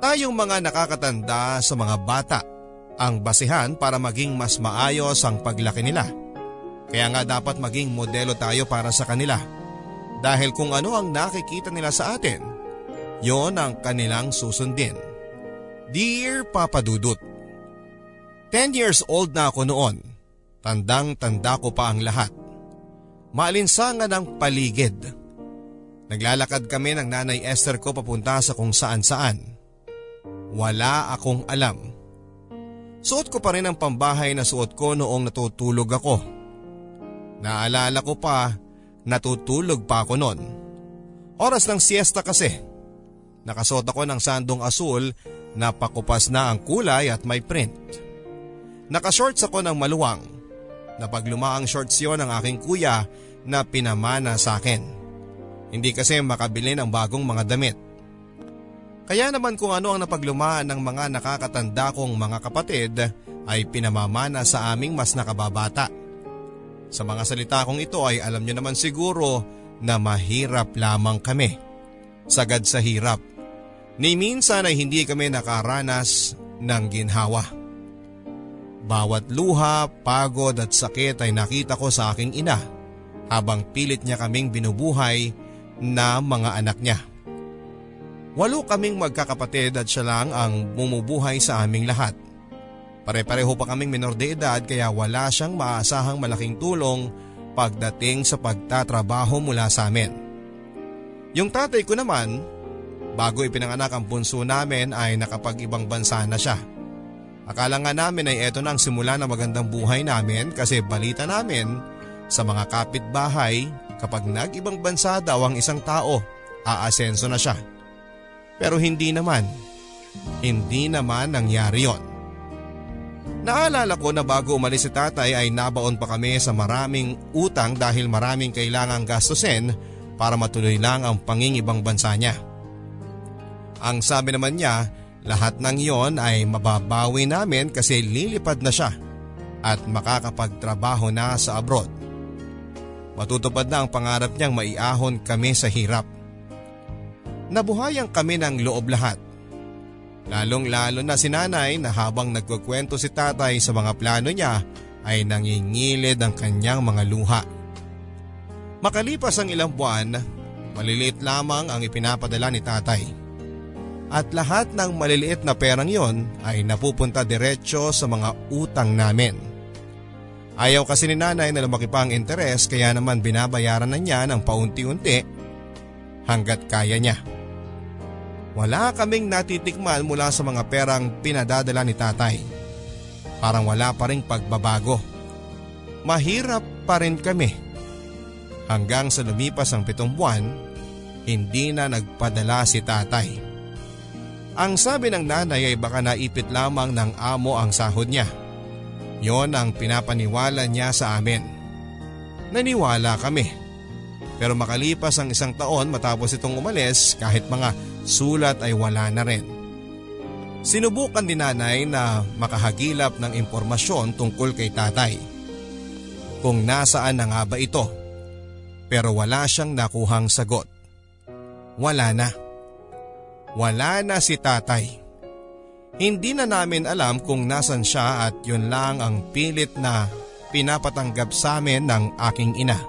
Tayong mga nakakatanda sa mga bata ang basihan para maging mas maayos ang paglaki nila. Kaya nga dapat maging modelo tayo para sa kanila. Dahil kung ano ang nakikita nila sa atin, yon ang kanilang susundin. Dear Papa Dudut, 10 years old na ako noon. Tandang tanda ko pa ang lahat. Maalinsangan ang paligid. Naglalakad kami ng nanay Esther ko papunta sa kung saan saan. Wala akong alam. Suot ko pa rin ang pambahay na suot ko noong natutulog ako. Naalala ko pa, natutulog pa ako noon. Oras ng siesta kasi. Nakasuot ako ng sandong asul na pakupas na ang kulay at may print. Nakashorts ako ng maluwang. Napagluma ang shorts yon ng aking kuya na pinamana sa akin. Hindi kasi makabili ng bagong mga damit. Kaya naman kung ano ang napaglumaan ng mga nakakatanda kong mga kapatid ay pinamamana sa aming mas nakababata. Sa mga salita kong ito ay alam nyo naman siguro na mahirap lamang kami. Sagad sa hirap. Ni minsan ay hindi kami nakaranas ng ginhawa. Bawat luha, pagod at sakit ay nakita ko sa aking ina habang pilit niya kaming binubuhay na mga anak niya. Walo kaming magkakapatid at siya lang ang bumubuhay sa aming lahat. Pare-pareho pa kaming minor de edad kaya wala siyang maasahang malaking tulong pagdating sa pagtatrabaho mula sa amin. Yung tatay ko naman, bago ipinanganak ang bunso namin ay nakapag-ibang bansa na siya. Akala nga namin ay eto na ang simula ng magandang buhay namin kasi balita namin sa mga kapitbahay kapag nag-ibang bansa daw ang isang tao, aasenso na siya. Pero hindi naman. Hindi naman nangyari yon. Naalala ko na bago umalis si tatay ay nabaon pa kami sa maraming utang dahil maraming kailangang gastusin para matuloy lang ang pangingibang bansa niya. Ang sabi naman niya, lahat ng iyon ay mababawi namin kasi lilipad na siya at makakapagtrabaho na sa abroad. Matutupad na ang pangarap niyang maiahon kami sa hirap. Nabuhayan kami ng loob lahat Lalong lalo na si nanay na habang nagkukwento si tatay sa mga plano niya ay nangingilid ang kanyang mga luha. Makalipas ang ilang buwan, maliliit lamang ang ipinapadala ni tatay. At lahat ng maliliit na perang yon ay napupunta diretsyo sa mga utang namin. Ayaw kasi ni nanay na lumaki pa ang interes kaya naman binabayaran na niya ng paunti-unti hanggat kaya niya. Wala kaming natitikman mula sa mga perang pinadadala ni tatay. Parang wala pa rin pagbabago. Mahirap pa rin kami. Hanggang sa lumipas ang pitong buwan, hindi na nagpadala si tatay. Ang sabi ng nanay ay baka naipit lamang ng amo ang sahod niya. Yon ang pinapaniwala niya sa amin. Naniwala kami. Pero makalipas ang isang taon matapos itong umalis kahit mga sulat ay wala na rin. Sinubukan din nanay na makahagilap ng impormasyon tungkol kay tatay. Kung nasaan na nga ba ito. Pero wala siyang nakuhang sagot. Wala na. Wala na si tatay. Hindi na namin alam kung nasan siya at yun lang ang pilit na pinapatanggap sa amin ng aking ina.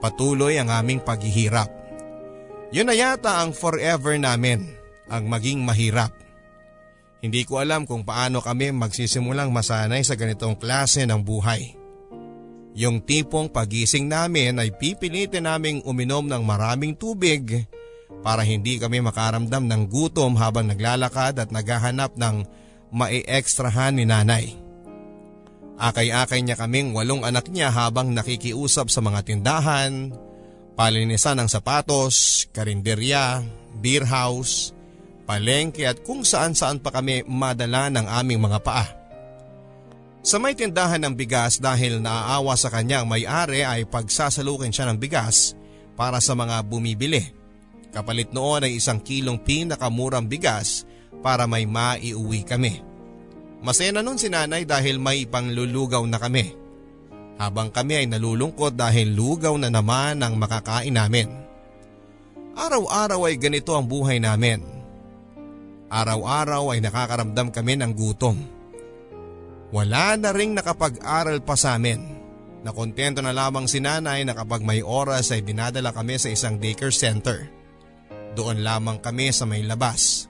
Patuloy ang aming paghihirap. Yun na yata ang forever namin, ang maging mahirap. Hindi ko alam kung paano kami magsisimulang masanay sa ganitong klase ng buhay. Yung tipong pagising namin ay pipilitin naming uminom ng maraming tubig para hindi kami makaramdam ng gutom habang naglalakad at naghahanap ng mai-extrahan ni nanay. Akay-akay niya kaming walong anak niya habang nakikiusap sa mga tindahan, palinisan ng sapatos, karinderya, beer house, palengke at kung saan saan pa kami madala ng aming mga paa. Sa may tindahan ng bigas dahil naaawa sa kanya ang may-ari ay pagsasalukin siya ng bigas para sa mga bumibili. Kapalit noon ay isang kilong pinakamurang bigas para may maiuwi kami. Masaya na nun si nanay dahil may panglulugaw na kami habang kami ay nalulungkot dahil lugaw na naman ang makakain namin. Araw-araw ay ganito ang buhay namin. Araw-araw ay nakakaramdam kami ng gutom. Wala na ring nakapag-aral pa sa amin. Nakontento na lamang si nanay na kapag may oras ay dinadala kami sa isang daycare center. Doon lamang kami sa may labas.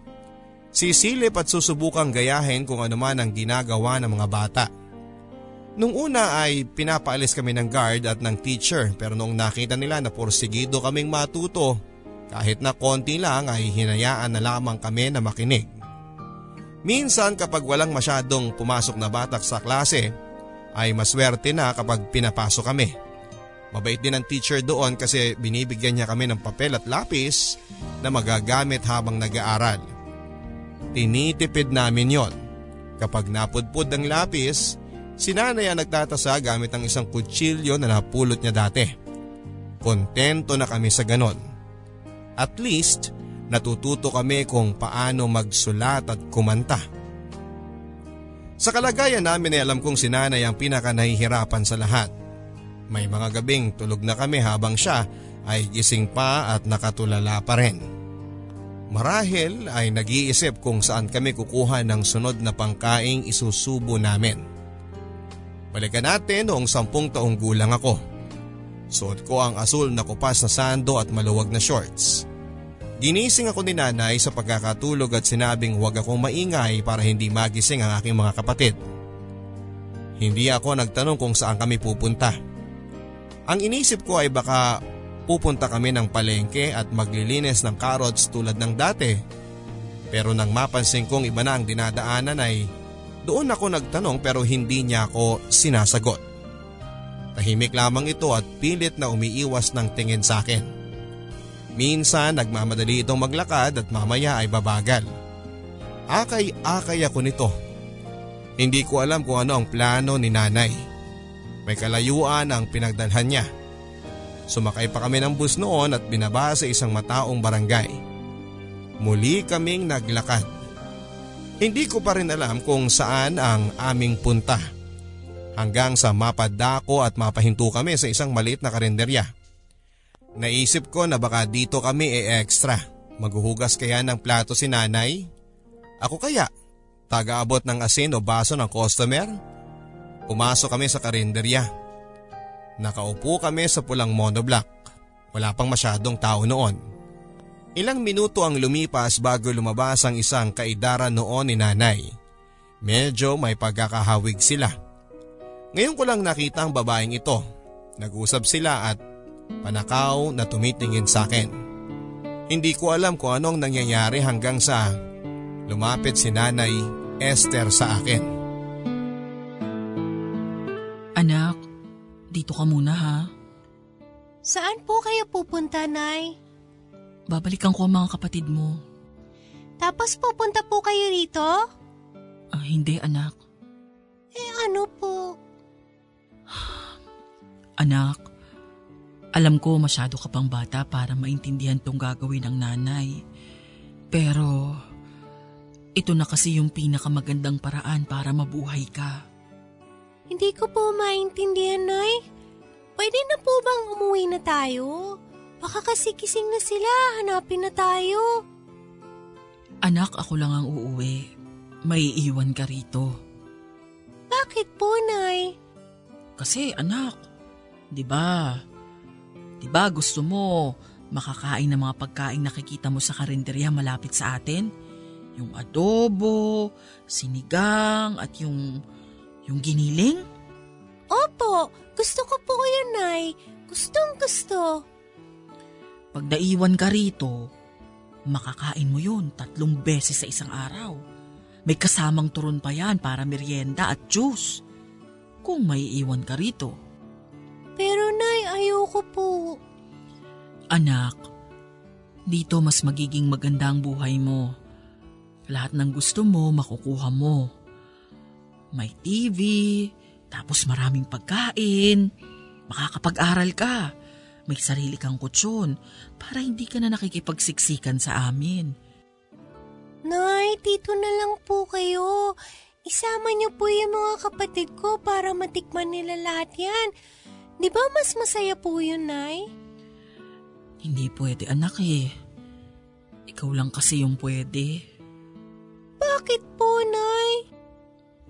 Sisilip at susubukang gayahin kung ano man ang ginagawa ng mga bata. Nung una ay pinapaalis kami ng guard at ng teacher pero noong nakita nila na porsigido kaming matuto kahit na konti lang ay hinayaan na lamang kami na makinig. Minsan kapag walang masyadong pumasok na batak sa klase ay maswerte na kapag pinapasok kami. Mabait din ang teacher doon kasi binibigyan niya kami ng papel at lapis na magagamit habang nag-aaral. Tinitipid namin yon. Kapag napudpud ang lapis, si nanay ang nagtatasa gamit ang isang kutsilyo na napulot niya dati. Kontento na kami sa ganon. At least, natututo kami kung paano magsulat at kumanta. Sa kalagayan namin ay alam kong si nanay ang pinaka nahihirapan sa lahat. May mga gabing tulog na kami habang siya ay gising pa at nakatulala pa rin. Marahil ay nag-iisip kung saan kami kukuha ng sunod na pangkaing isusubo namin. Balikan natin noong sampung taong gulang ako. Suot ko ang asul na kupas na sando at maluwag na shorts. Ginising ako ni nanay sa pagkakatulog at sinabing huwag akong maingay para hindi magising ang aking mga kapatid. Hindi ako nagtanong kung saan kami pupunta. Ang inisip ko ay baka pupunta kami ng palengke at maglilinis ng carrots tulad ng dati. Pero nang mapansin kong iba na ang dinadaanan ay doon ako nagtanong pero hindi niya ako sinasagot. Tahimik lamang ito at pilit na umiiwas ng tingin sa akin. Minsan nagmamadali itong maglakad at mamaya ay babagal. Akay-akay ako nito. Hindi ko alam kung ano ang plano ni nanay. May kalayuan ang pinagdalhan niya. Sumakay pa kami ng bus noon at binaba sa isang mataong barangay. Muli kaming naglakad. Hindi ko pa rin alam kung saan ang aming punta. Hanggang sa mapadako at mapahinto kami sa isang maliit na karinderya. Naisip ko na baka dito kami e-extra. Maghuhugas kaya ng plato si nanay? Ako kaya? Taga-abot ng asin o baso ng customer? Pumasok kami sa karinderya. Nakaupo kami sa pulang monoblock. Wala pang masyadong tao noon. Ilang minuto ang lumipas bago lumabas ang isang kaidaran noon ni nanay. Medyo may pagkakahawig sila. Ngayon ko lang nakita ang babaeng ito. Nag-usap sila at Panakaw na tumitingin sa akin. Hindi ko alam kung anong nangyayari hanggang sa lumapit si Nanay Esther sa akin. Anak, dito ka muna ha. Saan po kayo pupunta, Nay? Babalikan ko ang mga kapatid mo. Tapos pupunta po kayo rito? Ah, hindi anak. Eh ano po? Anak, alam ko masyado ka pang bata para maintindihan tong gagawin ng nanay. Pero ito na kasi yung pinakamagandang paraan para mabuhay ka. Hindi ko po maintindihan, Nay. Pwede na po bang umuwi na tayo? Baka kasi kising na sila, hanapin na tayo. Anak, ako lang ang uuwi. May iwan ka rito. Bakit po, Nay? Kasi anak, di ba, Diba gusto mo makakain ng mga pagkain nakikita mo sa karinderya malapit sa atin? Yung adobo, sinigang at yung, yung giniling? Opo, gusto ko po yun, Nay. Gustong gusto. Pag naiwan ka rito, makakain mo yun tatlong beses sa isang araw. May kasamang turon pa yan para merienda at juice. Kung may iwan ka rito. Pero nay, ayoko po. Anak, dito mas magiging maganda ang buhay mo. Lahat ng gusto mo, makukuha mo. May TV, tapos maraming pagkain, makakapag-aral ka, may sarili kang kutsyon para hindi ka na nakikipagsiksikan sa amin. Nay, dito na lang po kayo. Isama niyo po yung mga kapatid ko para matikman nila lahat yan. Di ba mas masaya po yun, Nay? Hindi pwede anak eh. Ikaw lang kasi yung pwede. Bakit po, Nay?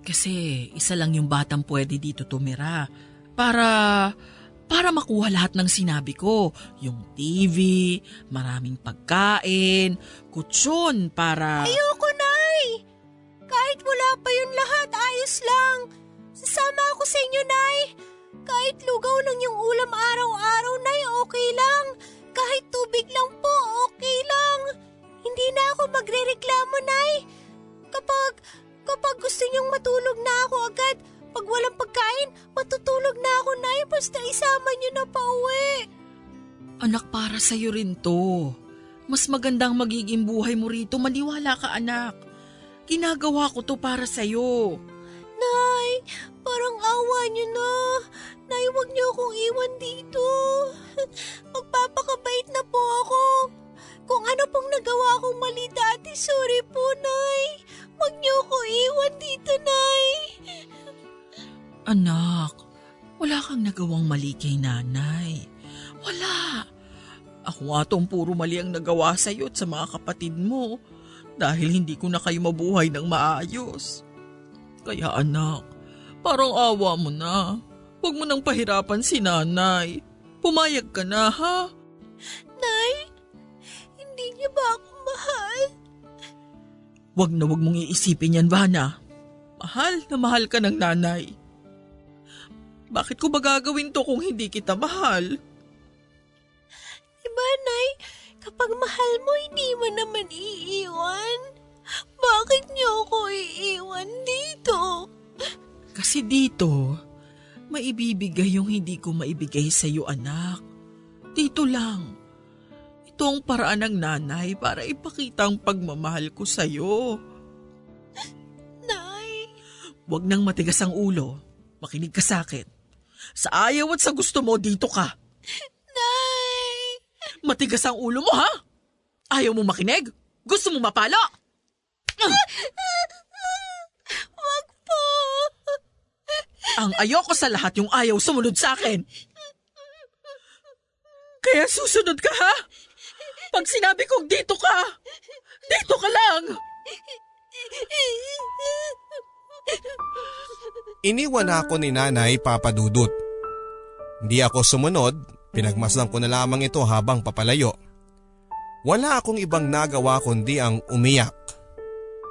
Kasi isa lang yung batang pwede dito tumira. Para, para makuha lahat ng sinabi ko. Yung TV, maraming pagkain, kutsyon para... Ayoko, Nay! Kahit wala pa yun lahat, ayos lang. Sasama ako sa inyo, Nay. Kahit lugaw lang yung ulam araw-araw, Nay, okay lang. Kahit tubig lang po, okay lang. Hindi na ako magre-reklamo, Nay. Kapag, kapag gusto niyong matulog na ako agad, pag walang pagkain, matutulog na ako, Nay. Basta isama niyo na pa uwi. Anak, para sa'yo rin to. Mas magandang magiging buhay mo rito. Maniwala ka, anak. Ginagawa ko to para sa'yo. Nay, parang awa niyo na. Nay, huwag niyo akong iwan dito. Magpapakabait na po ako. Kung ano pong nagawa kong mali dati, sorry po, Nay. Huwag niyo ako iwan dito, Nay. Anak, wala kang nagawang mali kay nanay. Wala. Ako nga tong puro mali ang nagawa sa'yo at sa mga kapatid mo dahil hindi ko na kayo mabuhay ng maayos. Kaya anak, parang awa mo na. Huwag mo nang pahirapan si nanay. Pumayag ka na ha? Nay, hindi niyo ba ako mahal? Huwag na huwag mong iisipin yan, Vana. Mahal na mahal ka ng nanay. Bakit ko ba gagawin to kung hindi kita mahal? Diba, Nay? Kapag mahal mo, hindi mo naman iiwan. Bakit niyo ako iiwan dito? Kasi dito, maibibigay yung hindi ko maibigay sa iyo, anak. Dito lang. Ito ang paraan ng nanay para ipakita ang pagmamahal ko sa iyo. Nay, Huwag nang matigas ang ulo. Makinig ka sa akin. Sa ayaw at sa gusto mo, dito ka. Nay! Matigas ang ulo mo, ha? Ayaw mo makinig? Gusto mo mapalo? Wag po! Ang ayoko sa lahat yung ayaw sumunod sa akin. Kaya susunod ka, ha? Pag sinabi kong dito ka, dito ka lang. Iniwan ako ni nanay papadudot. Hindi ako sumunod, pinagmasdan ko na lamang ito habang papalayo. Wala akong ibang nagawa kundi ang umiyak.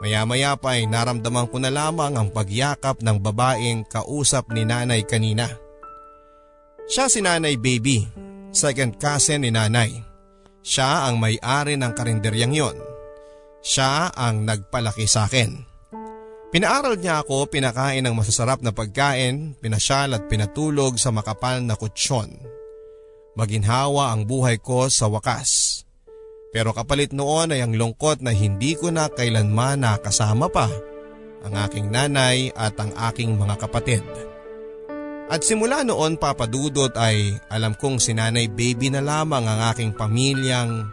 Maya-maya pa ay naramdaman ko na lamang ang pagyakap ng babaeng kausap ni nanay kanina. Siya si nanay baby, second cousin ni nanay. Siya ang may-ari ng karinderyang yon. Siya ang nagpalaki sa akin. Pinaaral niya ako pinakain ng masasarap na pagkain, pinasyal at pinatulog sa makapal na kutsyon. Maginhawa ang buhay ko sa wakas. Pero kapalit noon ay ang lungkot na hindi ko na kailanman nakasama pa ang aking nanay at ang aking mga kapatid. At simula noon papadudot ay alam kong si nanay baby na lamang ang aking pamilyang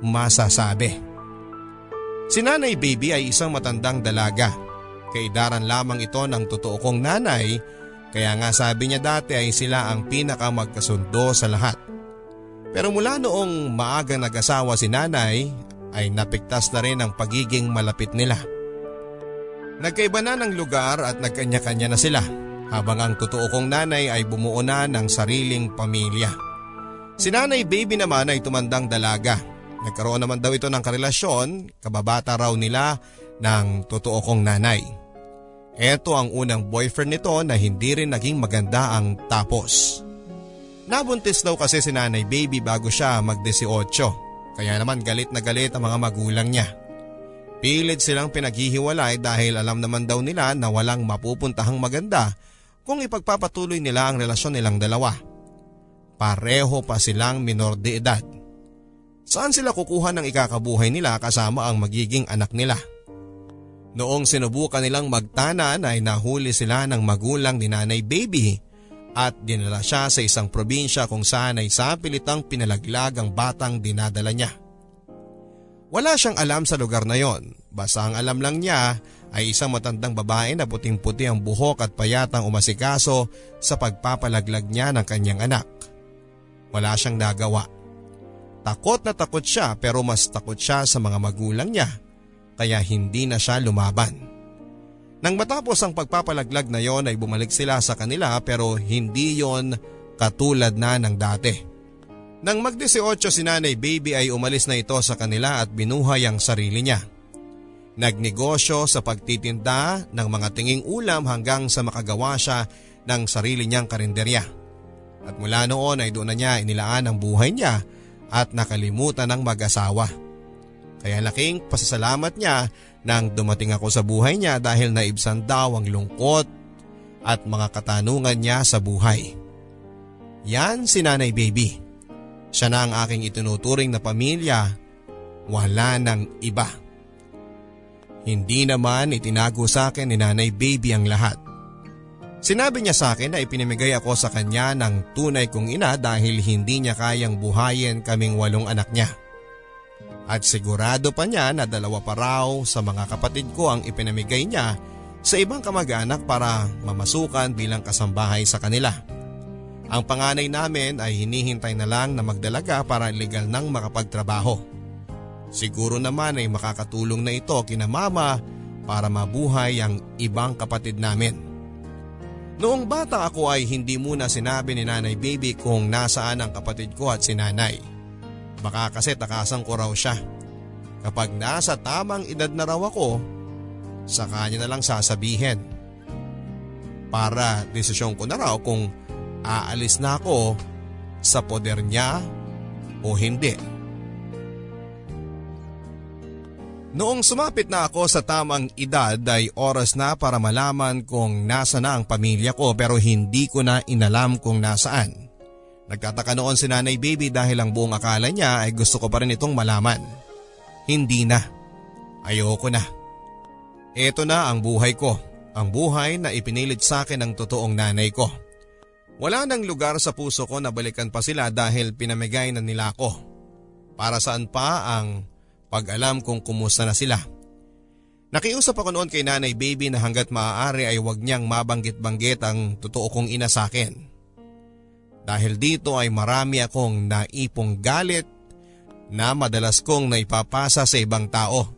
masasabi. Si nanay baby ay isang matandang dalaga. Kaidaran lamang ito ng totoo kong nanay kaya nga sabi niya dati ay sila ang pinakamagkasundo sa lahat. Pero mula noong maagang nag-asawa si nanay ay napiktas na rin ang pagiging malapit nila. Nagkaiba na ng lugar at nagkanya-kanya na sila habang ang totoo kong nanay ay bumuo na ng sariling pamilya. Si nanay baby naman ay tumandang dalaga. Nagkaroon naman daw ito ng karelasyon, kababata raw nila ng totoo kong nanay. Ito ang unang boyfriend nito na hindi rin naging maganda ang tapos. Nabuntis daw kasi si nanay baby bago siya mag-18, kaya naman galit na galit ang mga magulang niya. Pilit silang pinaghihiwalay dahil alam naman daw nila na walang mapupuntahang maganda kung ipagpapatuloy nila ang relasyon nilang dalawa. Pareho pa silang minor de edad. Saan sila kukuha ng ikakabuhay nila kasama ang magiging anak nila? Noong sinubukan nilang magtanan ay nahuli sila ng magulang ni nanay baby at dinala siya sa isang probinsya kung saan ay sapilitang pinalaglag ang batang dinadala niya. Wala siyang alam sa lugar na yon, basta ang alam lang niya ay isang matandang babae na puting-puti ang buhok at payatang umasikaso sa pagpapalaglag niya ng kanyang anak. Wala siyang nagawa. Takot na takot siya pero mas takot siya sa mga magulang niya kaya hindi na siya lumaban. Nang matapos ang pagpapalaglag na yon ay bumalik sila sa kanila pero hindi yon katulad na ng dati. Nang mag-18 si Nanay Baby ay umalis na ito sa kanila at binuhay ang sarili niya. Nagnegosyo sa pagtitinda ng mga tinging ulam hanggang sa makagawa siya ng sarili niyang karinderya. At mula noon ay doon na niya inilaan ang buhay niya at nakalimutan ng mag-asawa. Kaya laking pasasalamat niya nang dumating ako sa buhay niya dahil naibsan daw ang lungkot at mga katanungan niya sa buhay. Yan si Nanay Baby. Siya na ang aking itinuturing na pamilya. Wala nang iba. Hindi naman itinago sa akin ni Nanay Baby ang lahat. Sinabi niya sa akin na ipinimigay ako sa kanya ng tunay kong ina dahil hindi niya kayang buhayin kaming walong anak niya. At sigurado pa niya na dalawa pa raw sa mga kapatid ko ang ipinamigay niya sa ibang kamag-anak para mamasukan bilang kasambahay sa kanila. Ang panganay namin ay hinihintay na lang na magdalaga para legal nang makapagtrabaho. Siguro naman ay makakatulong na ito kina mama para mabuhay ang ibang kapatid namin. Noong bata ako ay hindi muna sinabi ni nanay baby kung nasaan ang kapatid ko at si nanay. Baka kasi takasan ko raw siya. Kapag nasa tamang edad na raw ako, sa kanya na lang sasabihin. Para desisyon ko na raw kung aalis na ako sa poder niya o hindi. Noong sumapit na ako sa tamang edad ay oras na para malaman kung nasa na ang pamilya ko pero hindi ko na inalam kung nasaan. Nagtataka noon si nanay baby dahil ang buong akala niya ay gusto ko pa rin itong malaman. Hindi na. Ayoko na. Ito na ang buhay ko. Ang buhay na ipinilit sa akin ng totoong nanay ko. Wala nang lugar sa puso ko na balikan pa sila dahil pinamigay na nila ako. Para saan pa ang pag alam kung kumusta na sila. Nakiusap ako noon kay nanay baby na hanggat maaari ay huwag niyang mabanggit-banggit ang totoo kong ina sa akin. Dahil dito ay marami akong naipong galit na madalas kong naipapasa sa ibang tao.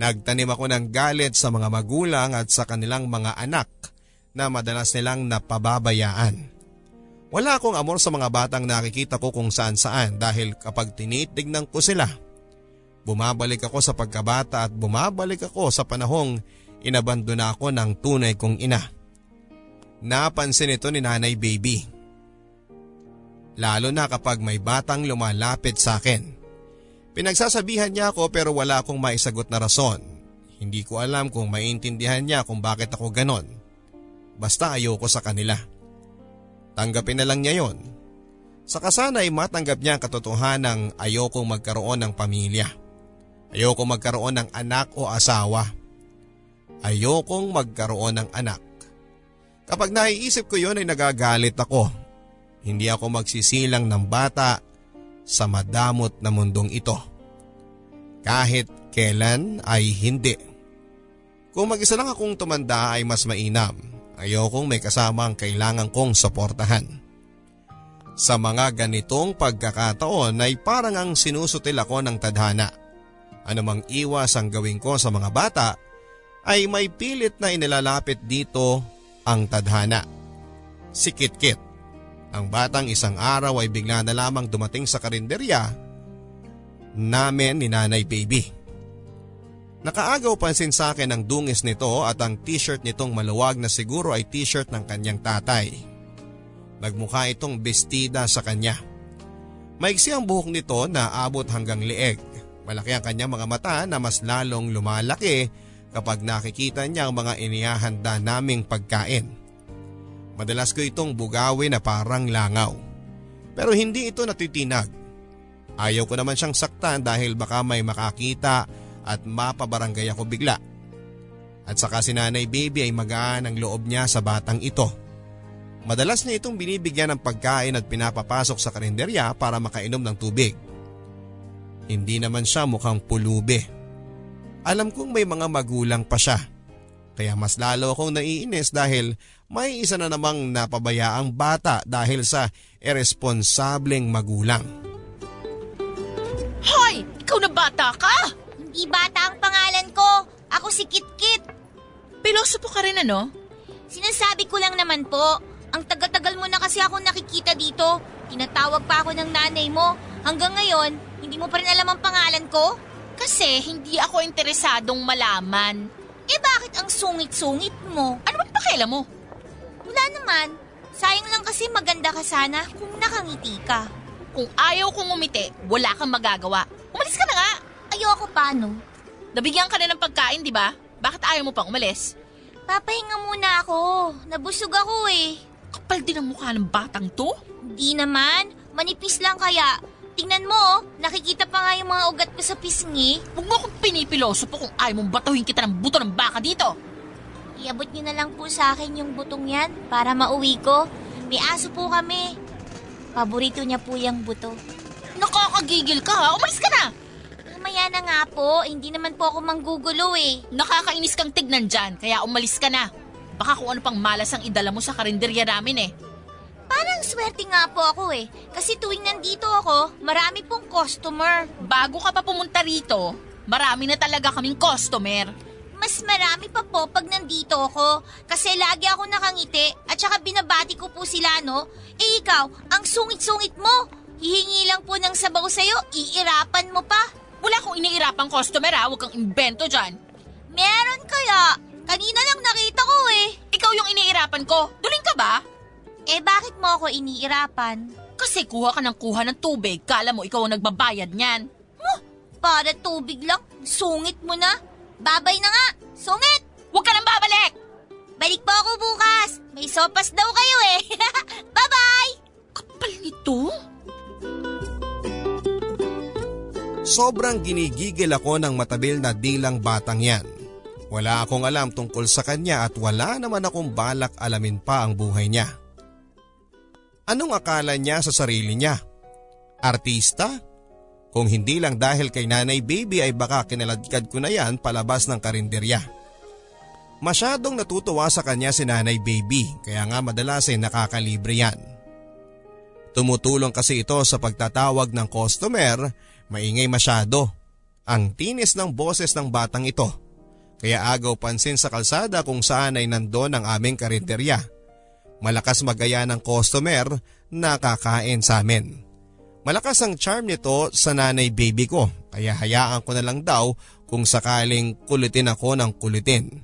Nagtanim ako ng galit sa mga magulang at sa kanilang mga anak na madalas nilang napababayaan. Wala akong amor sa mga batang nakikita ko kung saan saan dahil kapag tinitignan ko sila Bumabalik ako sa pagkabata at bumabalik ako sa panahong inabandona ako ng tunay kong ina. Napansin ito ni nanay baby. Lalo na kapag may batang lumalapit sa akin. Pinagsasabihan niya ako pero wala akong maisagot na rason. Hindi ko alam kung maintindihan niya kung bakit ako ganon. Basta ayoko sa kanila. Tanggapin na lang niya yon. Sa kasanay matanggap niya ang katotohanan ng ayokong magkaroon ng pamilya. Ayoko magkaroon ng anak o asawa. Ayokong magkaroon ng anak. Kapag naiisip ko yun ay nagagalit ako. Hindi ako magsisilang ng bata sa madamot na mundong ito. Kahit kailan ay hindi. Kung mag-isa lang akong tumanda ay mas mainam. Ayokong may kasama ang kailangan kong suportahan. Sa mga ganitong pagkakataon ay parang ang sinusutil ako ng tadhana anumang iwas ang gawin ko sa mga bata ay may pilit na inilalapit dito ang tadhana. Si Kitkit. Ang batang isang araw ay bigla na lamang dumating sa karinderya namin ni Nanay Baby. Nakaagaw pansin sa akin ang dungis nito at ang t-shirt nitong maluwag na siguro ay t-shirt ng kanyang tatay. Nagmukha itong bestida sa kanya. Maiksi ang buhok nito na abot hanggang leeg. Malaki ang kanyang mga mata na mas lalong lumalaki kapag nakikita niya ang mga inihahanda naming pagkain. Madalas ko itong bugawin na parang langaw. Pero hindi ito natitinag. Ayaw ko naman siyang saktan dahil baka may makakita at mapabarangay ako bigla. At saka si nanay baby ay magaan ang loob niya sa batang ito. Madalas niya itong binibigyan ng pagkain at pinapapasok sa karinderya para makainom ng tubig. Hindi naman siya mukhang pulube. Alam kong may mga magulang pa siya. Kaya mas lalo akong naiinis dahil may isa na namang napabayaang bata dahil sa irresponsableng magulang. Hoy! Ikaw na bata ka? Hindi bata ang pangalan ko. si Kitkit. Pilosopo ka rin ano? Sinasabi ko lang naman po, ang taga-tagal mo na kasi ako nakikita dito. Tinatawag pa ako ng nanay mo. Hanggang ngayon, hindi mo pa rin alam ang pangalan ko? Kasi hindi ako interesadong malaman. Eh bakit ang sungit-sungit mo? Ano bang pakialam mo? Wala naman. Sayang lang kasi maganda ka sana kung nakangiti ka. Kung ayaw kong umiti, wala kang magagawa. Umalis ka na nga! Ayoko paano? Nabigyan ka na ng pagkain, di ba? Bakit ayaw mo pang umalis? Papahinga muna ako. Nabusog ako eh. Kapal din ang mukha ng batang to. Hindi naman. Manipis lang kaya. Tingnan mo, oh, nakikita pa nga yung mga ugat ko sa pisngi. Huwag mo akong pinipilosopo kung ayaw mong batuhin kita ng buto ng baka dito. Iabot niyo na lang po sa akin yung butong yan para mauwi ko. May aso po kami. Paborito niya po yung buto. Nakakagigil ka ha? Umalis ka na! Mamaya na nga po, hindi naman po ako manggugulo eh. Nakakainis kang tignan dyan, kaya umalis ka na. Baka kung ano pang malas ang idala mo sa karinderya namin eh. Parang swerte nga po ako eh. Kasi tuwing nandito ako, marami pong customer. Bago ka pa pumunta rito, marami na talaga kaming customer. Mas marami pa po pag nandito ako. Kasi lagi ako nakangiti at saka binabati ko po sila, no? Eh ikaw, ang sungit-sungit mo. Hihingi lang po ng sabaw sa'yo, iirapan mo pa. Wala akong iniirapang customer ha, huwag kang imbento dyan. Meron kaya? Kanina lang nakita ko eh. Ikaw yung iniirapan ko, duling ka ba? Eh bakit mo ako iniirapan? Kasi kuha ka ng kuha ng tubig, kala mo ikaw ang nagbabayad niyan. Huh, para tubig lang, sungit mo na. Babay na nga, sungit! Huwag ka nang babalik! Balik po ako bukas. May sopas daw kayo eh. Bye-bye! Kapal nito? Sobrang ginigigil ako ng matabil na dilang batang yan. Wala akong alam tungkol sa kanya at wala naman akong balak alamin pa ang buhay niya. Anong akala niya sa sarili niya? Artista? Kung hindi lang dahil kay nanay baby ay baka kinaladkad ko na yan palabas ng karinderya. Masyadong natutuwa sa kanya si nanay baby kaya nga madalas ay nakakalibre yan. Tumutulong kasi ito sa pagtatawag ng customer, maingay masyado. Ang tinis ng boses ng batang ito. Kaya agaw pansin sa kalsada kung saan ay nandoon ang aming karinderya. Malakas magaya ng customer na kakain sa amin. Malakas ang charm nito sa nanay baby ko kaya hayaan ko na lang daw kung sakaling kulitin ako ng kulitin.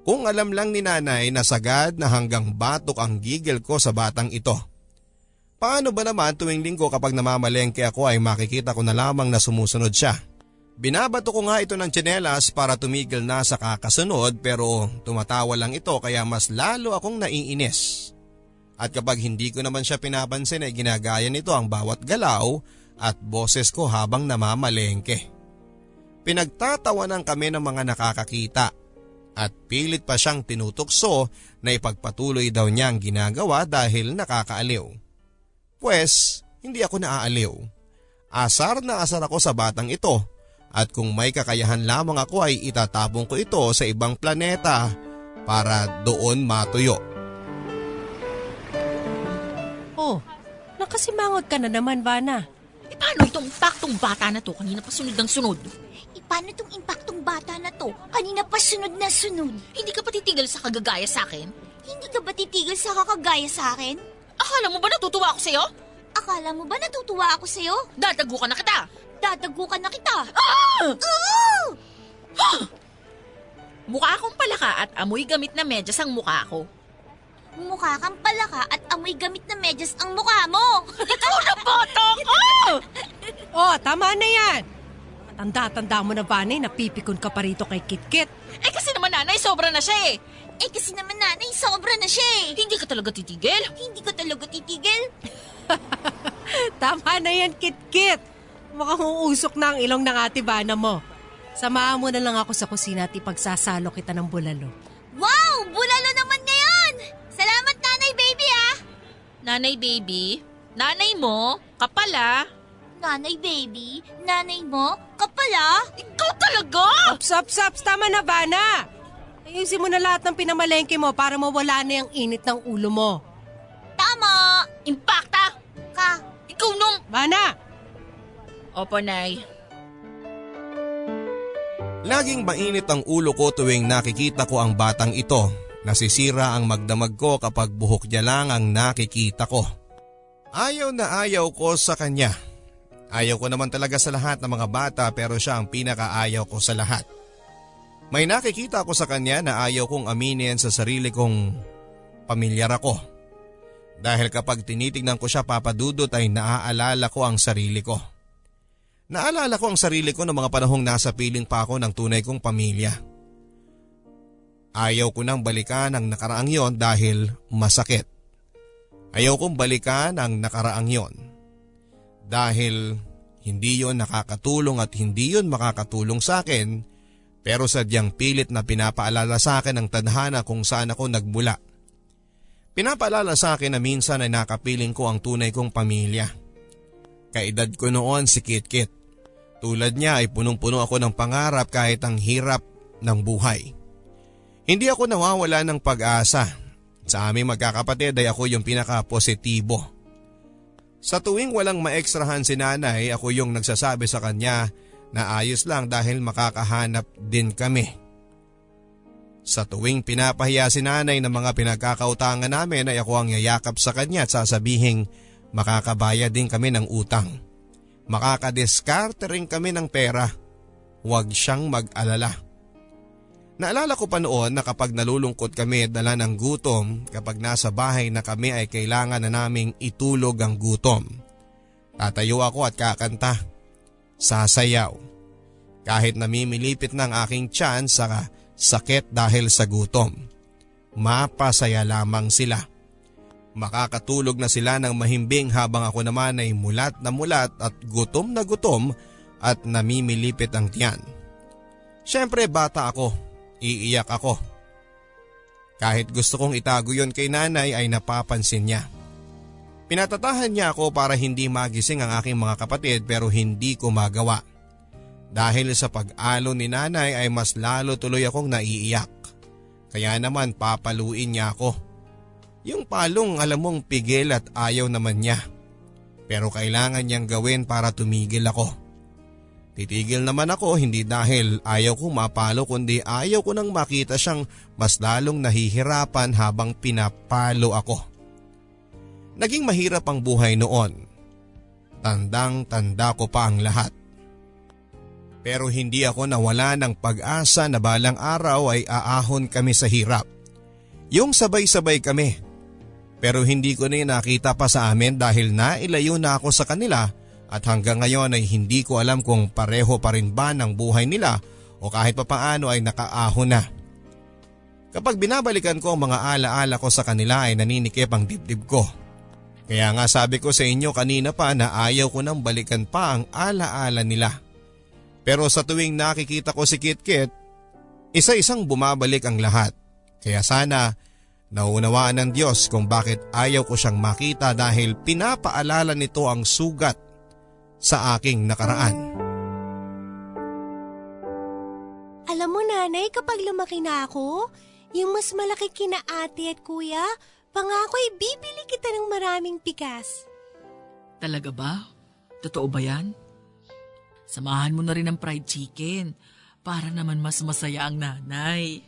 Kung alam lang ni nanay na sagad na hanggang batok ang gigil ko sa batang ito. Paano ba naman tuwing linggo kapag namamalengke ako ay makikita ko na lamang na sumusunod siya? Binabato ko nga ito ng tsinelas para tumigil na sa kakasunod pero tumatawa lang ito kaya mas lalo akong naiinis. At kapag hindi ko naman siya pinapansin ay ginagaya nito ang bawat galaw at boses ko habang namamalengke. Pinagtatawanan kami ng mga nakakakita at pilit pa siyang tinutukso na ipagpatuloy daw niya ang ginagawa dahil nakakaaliw. Pwes, hindi ako naaaliw. Asar na asar ako sa batang ito at kung may kakayahan lamang ako ay itatapon ko ito sa ibang planeta para doon matuyo. Oh, nakasimangot ka na naman, Vana. E paano itong impaktong bata na to kanina pa sunod ng sunod? Eh, paano tong impaktong bata na to? Kanina pa sunod na sunod. Hindi ka pa titigil sa kagagaya sa akin? Hindi ka ba titigil sa kakagaya sa akin? Akala mo ba natutuwa ako sa'yo? Akala mo ba natutuwa ako sa'yo? Dadago ka na kita! Dadagukan na kita. Ah! Oo! Mukha akong palaka at amoy gamit na medyas ang mukha ko. Mukha kang palaka at amoy gamit na medyas ang mukha mo. Ikaw na bata ka! Oh, tama na yan. Matanda-tanda mo na, Vana, eh, napipikon ka pa rito kay Kitkit. Eh kasi naman nanay, sobra na siya eh. eh kasi naman nanay, sobra na siya eh. Hindi ka talaga titigil. Hindi ko talaga titigil. Tama na yan, Kitkit. Mukhang uusok na ang ilong ng ate Vana mo. Samahan mo na lang ako sa kusina at ipagsasalo kita ng bulalo. Wow! Bulalo Nanay baby, nanay mo, kapala. Nanay baby, nanay mo, kapala? Ikaw talaga! Ops, ops, ops, tama na, Vana. Ayusin mo na lahat ng pinamalengke mo para mawala na yung init ng ulo mo. Tama! Impakta! Ka, Ikaw nung... Vana! Opo, Nay. Laging mainit ang ulo ko tuwing nakikita ko ang batang ito. Nasisira ang magdamag ko kapag buhok niya lang ang nakikita ko. Ayaw na ayaw ko sa kanya. Ayaw ko naman talaga sa lahat ng mga bata pero siya ang pinakaayaw ko sa lahat. May nakikita ko sa kanya na ayaw kong aminin sa sarili kong pamilyar ako. Dahil kapag tinitignan ko siya papadudot ay naaalala ko ang sarili ko. Naalala ko ang sarili ko ng mga panahong nasa piling pa ako ng tunay kong pamilya. Ayaw ko nang balikan ang nakaraang yon dahil masakit. Ayaw kong balikan ang nakaraang yon. Dahil hindi yon nakakatulong at hindi yon makakatulong sa akin pero sadyang pilit na pinapaalala sa akin ang tadhana kung saan ako nagmula. Pinapaalala sa akin na minsan ay nakapiling ko ang tunay kong pamilya. Kaedad ko noon si Kit Kit. Tulad niya ay punong-puno ako ng pangarap kahit ang hirap ng buhay. Hindi ako nawawala ng pag-asa. Sa aming magkakapatid ay ako yung pinaka-positibo. Sa tuwing walang maekstrahan si nanay, ako yung nagsasabi sa kanya na ayos lang dahil makakahanap din kami. Sa tuwing pinapahiya si nanay ng mga pinagkakautangan namin ay ako ang yayakap sa kanya at sasabihing makakabayad din kami ng utang. Makakadiskarte rin kami ng pera. Huwag siyang mag-alala. Naalala ko pa noon na kapag nalulungkot kami dala ng gutom, kapag nasa bahay na kami ay kailangan na naming itulog ang gutom. Tatayo ako at kakanta. Sasayaw. Kahit namimilipit ng aking tiyan sa sakit dahil sa gutom. Mapasaya lamang sila. Makakatulog na sila ng mahimbing habang ako naman ay mulat na mulat at gutom na gutom at namimilipit ang tiyan. Siyempre bata ako, iiyak ako. Kahit gusto kong itago yon kay nanay ay napapansin niya. Pinatatahan niya ako para hindi magising ang aking mga kapatid pero hindi ko magawa. Dahil sa pag-alo ni nanay ay mas lalo tuloy akong naiiyak. Kaya naman papaluin niya ako. Yung palong alam mong pigil at ayaw naman niya. Pero kailangan niyang gawin para tumigil ako. Titigil naman ako hindi dahil ayaw kong mapalo kundi ayaw ko nang makita siyang mas lalong nahihirapan habang pinapalo ako. Naging mahirap ang buhay noon. Tandang tanda ko pa ang lahat. Pero hindi ako nawala ng pag-asa na balang araw ay aahon kami sa hirap. Yung sabay-sabay kami pero hindi ko na nakita pa sa amin dahil nailayo na ako sa kanila at hanggang ngayon ay hindi ko alam kung pareho pa rin ba ng buhay nila o kahit papaano ay nakaahon na. Kapag binabalikan ko ang mga alaala ko sa kanila ay naninikip ang dibdib ko. Kaya nga sabi ko sa inyo kanina pa na ayaw ko nang balikan pa ang alaala nila. Pero sa tuwing nakikita ko si Kit Kit, isa-isang bumabalik ang lahat. Kaya sana Naunawaan ng Diyos kung bakit ayaw ko siyang makita dahil pinapaalala nito ang sugat sa aking nakaraan. Alam mo nanay, kapag lumaki na ako, yung mas malaki kina ate at kuya, pangako ay bibili kita ng maraming pikas. Talaga ba? Totoo ba yan? Samahan mo na rin ng fried chicken para naman mas masaya ang nanay.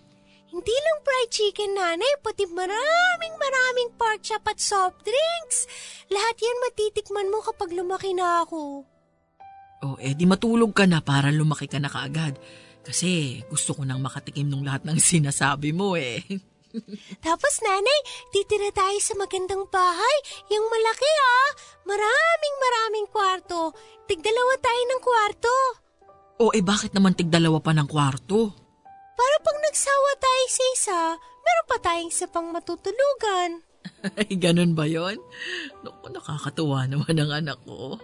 Hindi lang fried chicken, nanay, pati maraming maraming pork chop at soft drinks. Lahat yan matitikman mo kapag lumaki na ako. Oh, edi matulog ka na para lumaki ka na kaagad. Kasi gusto ko nang makatikim ng lahat ng sinasabi mo eh. Tapos nanay, titira tayo sa magandang bahay. Yung malaki ah. Maraming maraming kwarto. Tigdalawa tayo ng kwarto. O eh bakit naman tigdalawa pa ng kwarto? Para pag nagsawa tayo sa isa, meron pa tayong isa pang matutulugan. Ay, ganun ba yon? Naku, nakakatuwa naman ang anak ko.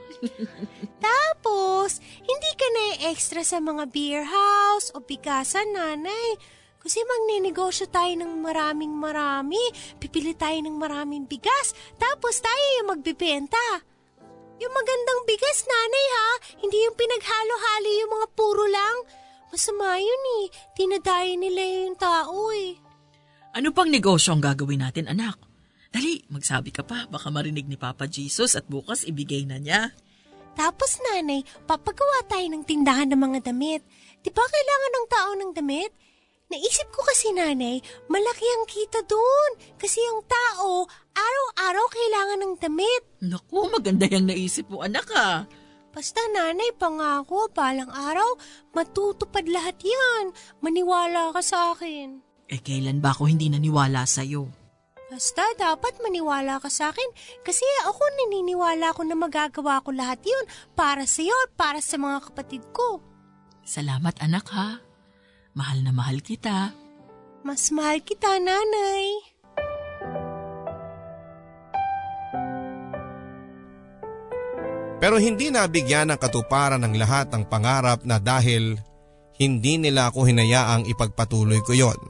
Tapos, hindi ka na extra sa mga beer house o pikasan, nanay. Kasi magninegosyo tayo ng maraming marami. Pipili tayo ng maraming bigas. Tapos tayo yung magbibenta. Yung magandang bigas, nanay ha. Hindi yung pinaghalo-halo yung mga puro lang. Masama yun eh. Tinadayo nila yung tao eh. Ano pang negosyo ang gagawin natin, anak? Dali, magsabi ka pa. Baka marinig ni Papa Jesus at bukas ibigay na niya. Tapos nanay, papagawa tayo ng tindahan ng mga damit. di ba kailangan ng tao ng damit? Naisip ko kasi nanay, malaki ang kita doon. Kasi yung tao, araw-araw kailangan ng damit. Naku, maganda yung naisip mo anak ah. Basta nanay, pangako, balang araw, matutupad lahat yan. Maniwala ka sa akin. Eh kailan ba ako hindi naniwala sa'yo? Basta dapat maniwala ka sa akin kasi ako naniniwala ko na magagawa ko lahat yun para sa iyo at para sa mga kapatid ko. Salamat anak ha. Mahal na mahal kita. Mas mahal kita, nanay. Pero hindi nabigyan ng katuparan ng lahat ng pangarap na dahil hindi nila ako hinayaang ipagpatuloy ko yon.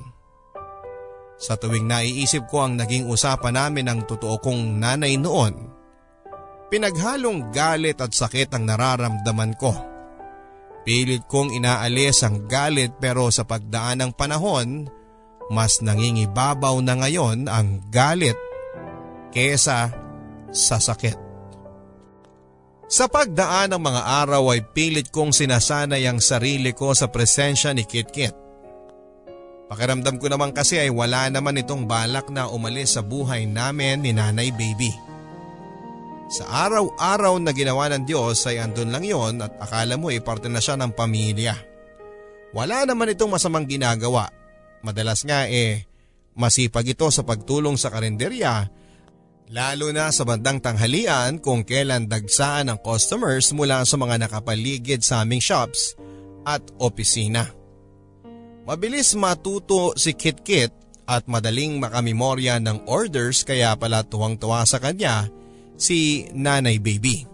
Sa tuwing naiisip ko ang naging usapan namin ng totoo kong nanay noon, pinaghalong galit at sakit ang nararamdaman ko. Pilit kong inaalis ang galit pero sa pagdaan ng panahon, mas nangingibabaw na ngayon ang galit kesa sa sakit. Sa pagdaan ng mga araw ay pilit kong sinasanay ang sarili ko sa presensya ni Kit Kit. Pakiramdam ko naman kasi ay wala naman itong balak na umalis sa buhay namin ni Nanay Baby. Sa araw-araw na ginawa ng Diyos ay andun lang yon at akala mo ay parte na siya ng pamilya. Wala naman itong masamang ginagawa. Madalas nga eh masipag ito sa pagtulong sa karinderya lalo na sa bandang tanghalian kung kailan dagsaan ang customers mula sa mga nakapaligid sa aming shops at opisina. Mabilis matuto si Kit Kit at madaling makamemorya ng orders kaya pala tuwang-tuwa sa kanya si Nanay Baby.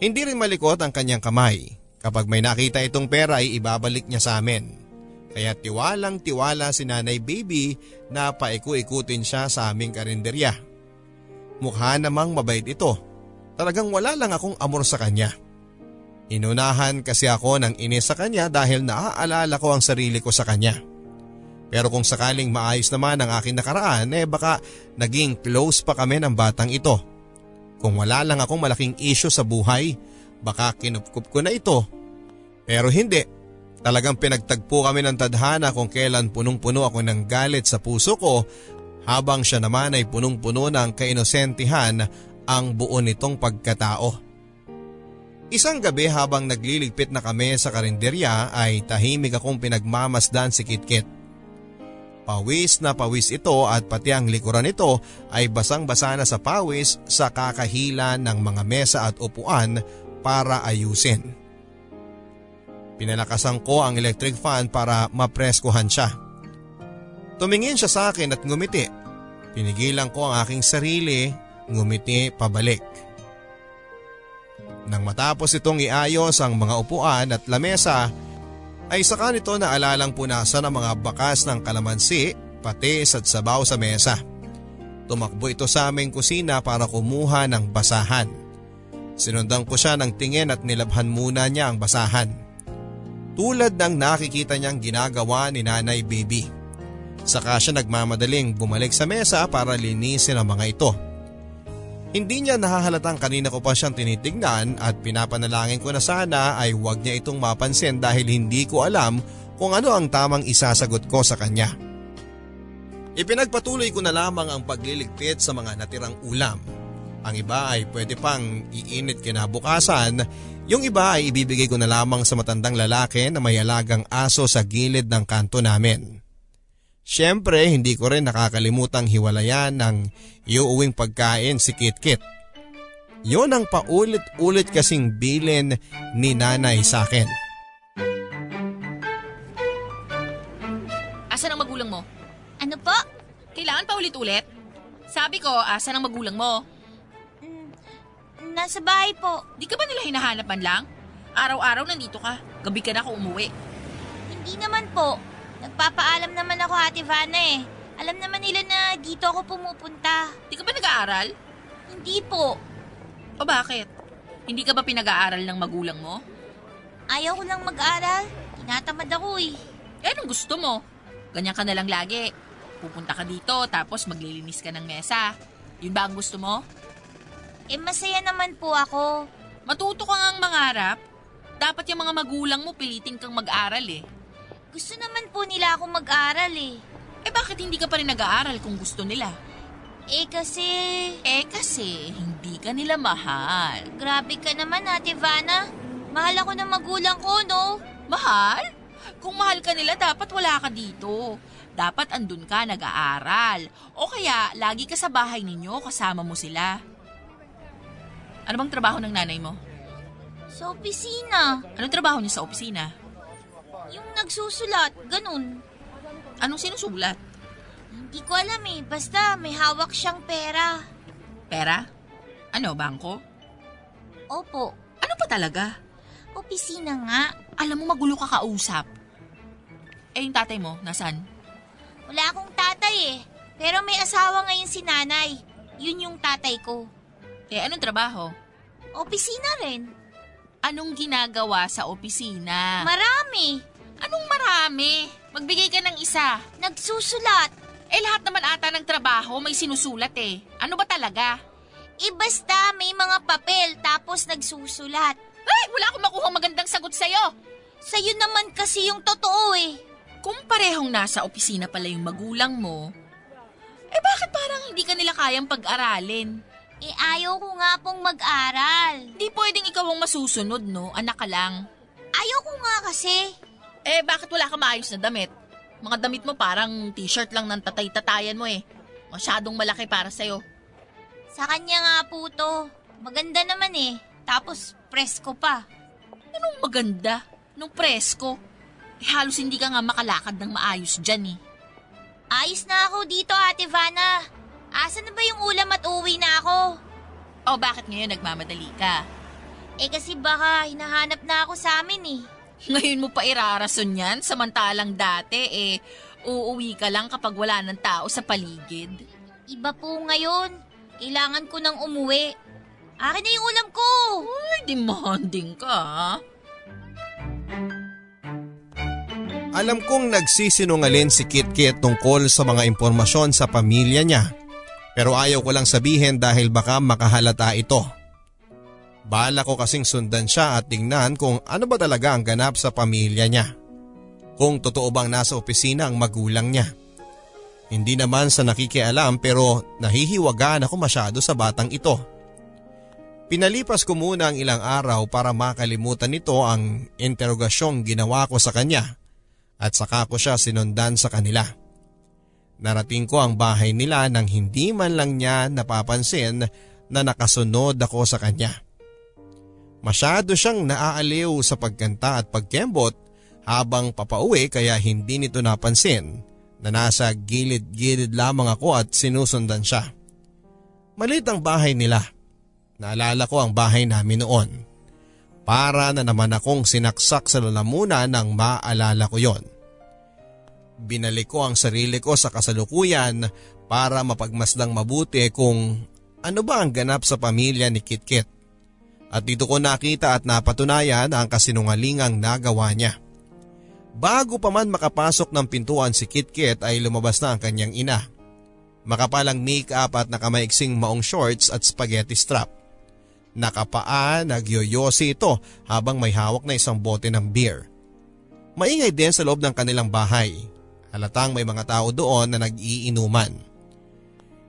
Hindi rin malikot ang kanyang kamay. Kapag may nakita itong pera ay ibabalik niya sa amin. Kaya tiwalang tiwala si Nanay Baby na paiku-ikutin siya sa aming karinderya. Mukha namang mabait ito. Talagang wala lang akong amor sa kanya. Inunahan kasi ako ng inis sa kanya dahil naaalala ko ang sarili ko sa kanya. Pero kung sakaling maayos naman ang aking nakaraan eh baka naging close pa kami ng batang ito. Kung wala lang akong malaking issue sa buhay, baka kinupkup ko na ito. Pero hindi. Talagang pinagtagpo kami ng tadhana kung kailan punong-puno ako ng galit sa puso ko habang siya naman ay punong-puno ng kainosentihan ang buo nitong pagkatao. Isang gabi habang nagliligpit na kami sa karinderya ay tahimik akong pinagmamasdan si Kitkit. Pawis na pawis ito at pati ang likuran nito ay basang-basa na sa pawis sa kakahila ng mga mesa at upuan para ayusin. Pinalakasan ko ang electric fan para mapreskuhan siya. Tumingin siya sa akin at ngumiti. Pinigilan ko ang aking sarili, ngumiti pabalik. Nang matapos itong iayos ang mga upuan at lamesa, ay saka nito naalalang punasan ang mga bakas ng kalamansi, patis at sabaw sa mesa. Tumakbo ito sa aming kusina para kumuha ng basahan. Sinundan ko siya ng tingin at nilabhan muna niya ang basahan. Tulad ng nakikita niyang ginagawa ni Nanay Baby. Saka siya nagmamadaling bumalik sa mesa para linisin ang mga ito. Hindi niya nahahalatang kanina ko pa siyang tinitignan at pinapanalangin ko na sana ay huwag niya itong mapansin dahil hindi ko alam kung ano ang tamang isasagot ko sa kanya. Ipinagpatuloy ko na lamang ang pagliligpit sa mga natirang ulam. Ang iba ay pwede pang iinit kinabukasan, yung iba ay ibibigay ko na lamang sa matandang lalaki na may alagang aso sa gilid ng kanto namin. Siyempre, hindi ko rin nakakalimutang hiwalayan ng iuuwing pagkain si Kit Kit. Yun ang paulit-ulit kasing bilin ni nanay sa akin. Asan ang magulang mo? Ano po? Kailangan pa ulit-ulit? Sabi ko, asan ang magulang mo? Nasa bahay po. Di ka ba nila hinahanap man lang? Araw-araw nandito ka. Gabi ka na ako umuwi. Hindi naman po. Nagpapaalam naman ako, Ate Vanna eh. Alam naman nila na dito ako pumupunta. Di ka ba nag-aaral? Hindi po. O bakit? Hindi ka ba pinag-aaral ng magulang mo? Ayaw ko lang mag-aral. Tinatamad ako eh. Eh, anong gusto mo? Ganyan ka na lang lagi. Pupunta ka dito tapos maglilinis ka ng mesa. Yun ba ang gusto mo? Eh masaya naman po ako. Matuto ka ngang mangarap. Dapat yung mga magulang mo piliting kang mag-aral eh. Gusto naman po nila ako mag-aral eh. Eh bakit hindi ka pa rin nag-aaral kung gusto nila? Eh kasi... Eh kasi hindi ka nila mahal. Grabe ka naman Ate Vanna. Mahal ako ng magulang ko, no? Mahal? Kung mahal ka nila, dapat wala ka dito. Dapat andun ka nag-aaral. O kaya, lagi ka sa bahay ninyo, kasama mo sila. Ano bang trabaho ng nanay mo? Sa opisina. Anong trabaho niya sa opisina? Yung nagsusulat, ganun. Anong sinusulat? Hindi ko alam eh. Basta may hawak siyang pera. Pera? Ano, bangko? Opo. Ano pa talaga? Opisina nga. Alam mo, magulo ka kausap. Eh, yung tatay mo, nasan? Wala akong tatay eh. Pero may asawa ngayon si nanay. Yun yung tatay ko. Eh, anong trabaho? Opisina rin. Anong ginagawa sa opisina? Marami. Anong marami? Magbigay ka ng isa. Nagsusulat. Eh, lahat naman ata ng trabaho may sinusulat eh. Ano ba talaga? Eh basta may mga papel tapos nagsusulat. Ay, wala akong makuha magandang sagot sa'yo. Sa'yo naman kasi yung totoo eh. Kung parehong nasa opisina pala yung magulang mo, eh bakit parang hindi ka nila kayang pag-aralin? Eh ayaw ko nga pong mag-aral. Di pwedeng ikaw ang masusunod, no? Anak ka lang. Ayaw ko nga kasi. Eh, bakit wala ka maayos na damit? Mga damit mo parang t-shirt lang ng tatay-tatayan mo eh. Masyadong malaki para sa'yo. Sa kanya nga po to. Maganda naman eh. Tapos presko pa. Anong maganda? Nung presko? Eh, halos hindi ka nga makalakad ng maayos dyan eh. Ayos na ako dito, Ate Vanna. Asa na ba yung ulam at uwi na ako? O bakit ngayon nagmamadali ka? Eh kasi baka hinahanap na ako sa amin eh. Ngayon mo pa irarason yan, samantalang dati eh, uuwi ka lang kapag wala ng tao sa paligid. Iba po ngayon. Kailangan ko nang umuwi. Akin na yung ulam ko. Ay, demanding ka ha? Alam kong nagsisinungalin si Kit Kit tungkol sa mga impormasyon sa pamilya niya. Pero ayaw ko lang sabihin dahil baka makahalata ito. Bala ko kasing sundan siya at tingnan kung ano ba talaga ang ganap sa pamilya niya. Kung totoo bang nasa opisina ang magulang niya. Hindi naman sa nakikialam pero nahihiwagaan ako masyado sa batang ito. Pinalipas ko muna ang ilang araw para makalimutan nito ang interogasyong ginawa ko sa kanya at saka ko siya sinundan sa kanila. Narating ko ang bahay nila nang hindi man lang niya napapansin na nakasunod ako sa kanya. Masyado siyang naaaliw sa pagkanta at pagkembot habang papauwi kaya hindi nito napansin na nasa gilid-gilid lamang ako at sinusundan siya. Malit ang bahay nila. Naalala ko ang bahay namin noon. Para na naman akong sinaksak sa lalamunan nang maalala ko yon. Binalik ko ang sarili ko sa kasalukuyan para mapagmasdang mabuti kung ano ba ang ganap sa pamilya ni Kitkit. At dito ko nakita at napatunayan ang kasinungalingang nagawa niya. Bago pa man makapasok ng pintuan si Kitkit ay lumabas na ang kanyang ina. Makapalang make-up at nakamaiksing maong shorts at spaghetti strap. Nakapaa, nagyoyosi ito habang may hawak na isang bote ng beer. Maingay din sa loob ng kanilang bahay. Halatang may mga tao doon na nag-iinuman.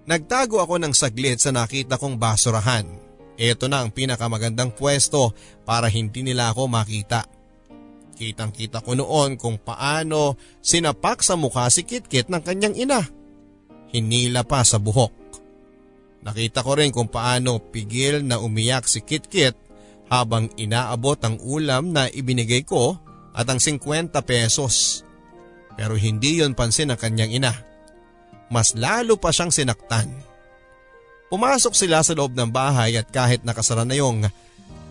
Nagtago ako ng saglit sa nakita kong basurahan. Ito na ang pinakamagandang pwesto para hindi nila ako makita. Kitang kita ko noon kung paano sinapak sa mukha si Kitkit ng kanyang ina. Hinila pa sa buhok. Nakita ko rin kung paano pigil na umiyak si Kitkit habang inaabot ang ulam na ibinigay ko at ang 50 pesos. Pero hindi yon pansin ng kanyang ina. Mas lalo pa siyang sinaktan. Pumasok sila sa loob ng bahay at kahit nakasara na yung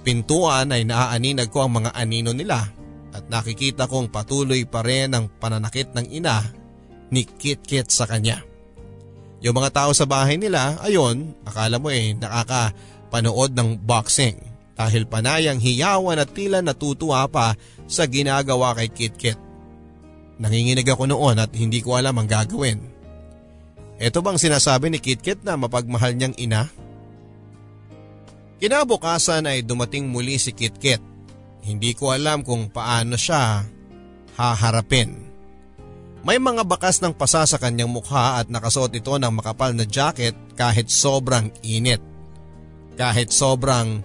pintuan ay naaaninag ko ang mga anino nila at nakikita kong patuloy pa rin ang pananakit ng ina ni Kitkit sa kanya. Yung mga tao sa bahay nila, ayon, akala mo eh nakakapanood ng boxing dahil panayang hiyawan at tila natutuwa pa sa ginagawa kay Kitkit. Nanginginig ako noon at hindi ko alam ang gagawin. Ito bang sinasabi ni Kitkit na mapagmahal niyang ina? Kinabukasan ay dumating muli si Kitkit. Hindi ko alam kung paano siya haharapin. May mga bakas ng pasa sa kanyang mukha at nakasuot ito ng makapal na jacket kahit sobrang init. Kahit sobrang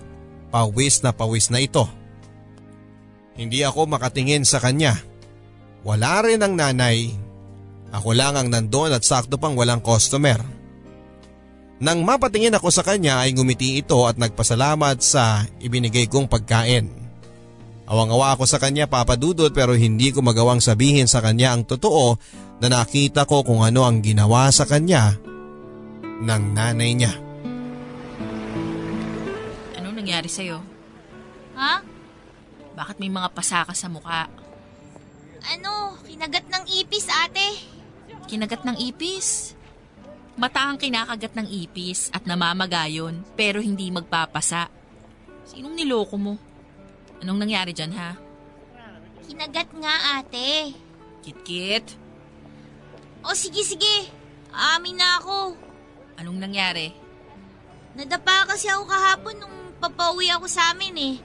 pawis na pawis na ito. Hindi ako makatingin sa kanya. Wala rin ang nanay. Ako lang ang nandoon at sakto pang walang customer. Nang mapatingin ako sa kanya ay ngumiti ito at nagpasalamat sa ibinigay kong pagkain. Awang-awa ako sa kanya papadudot pero hindi ko magawang sabihin sa kanya ang totoo na nakita ko kung ano ang ginawa sa kanya ng nanay niya. Anong nangyari sa'yo? Ha? Bakit may mga pasaka sa mukha? Ano? Kinagat ng ipis, ate. Kinagat ng ipis? Mata ang kinakagat ng ipis at namamagayon pero hindi magpapasa. Sinong niloko mo? Anong nangyari dyan ha? Kinagat nga, ate. Kit-kit? O sige, sige. Amin na ako. Anong nangyari? Nadapa kasi ako kahapon nung papauwi ako sa amin eh.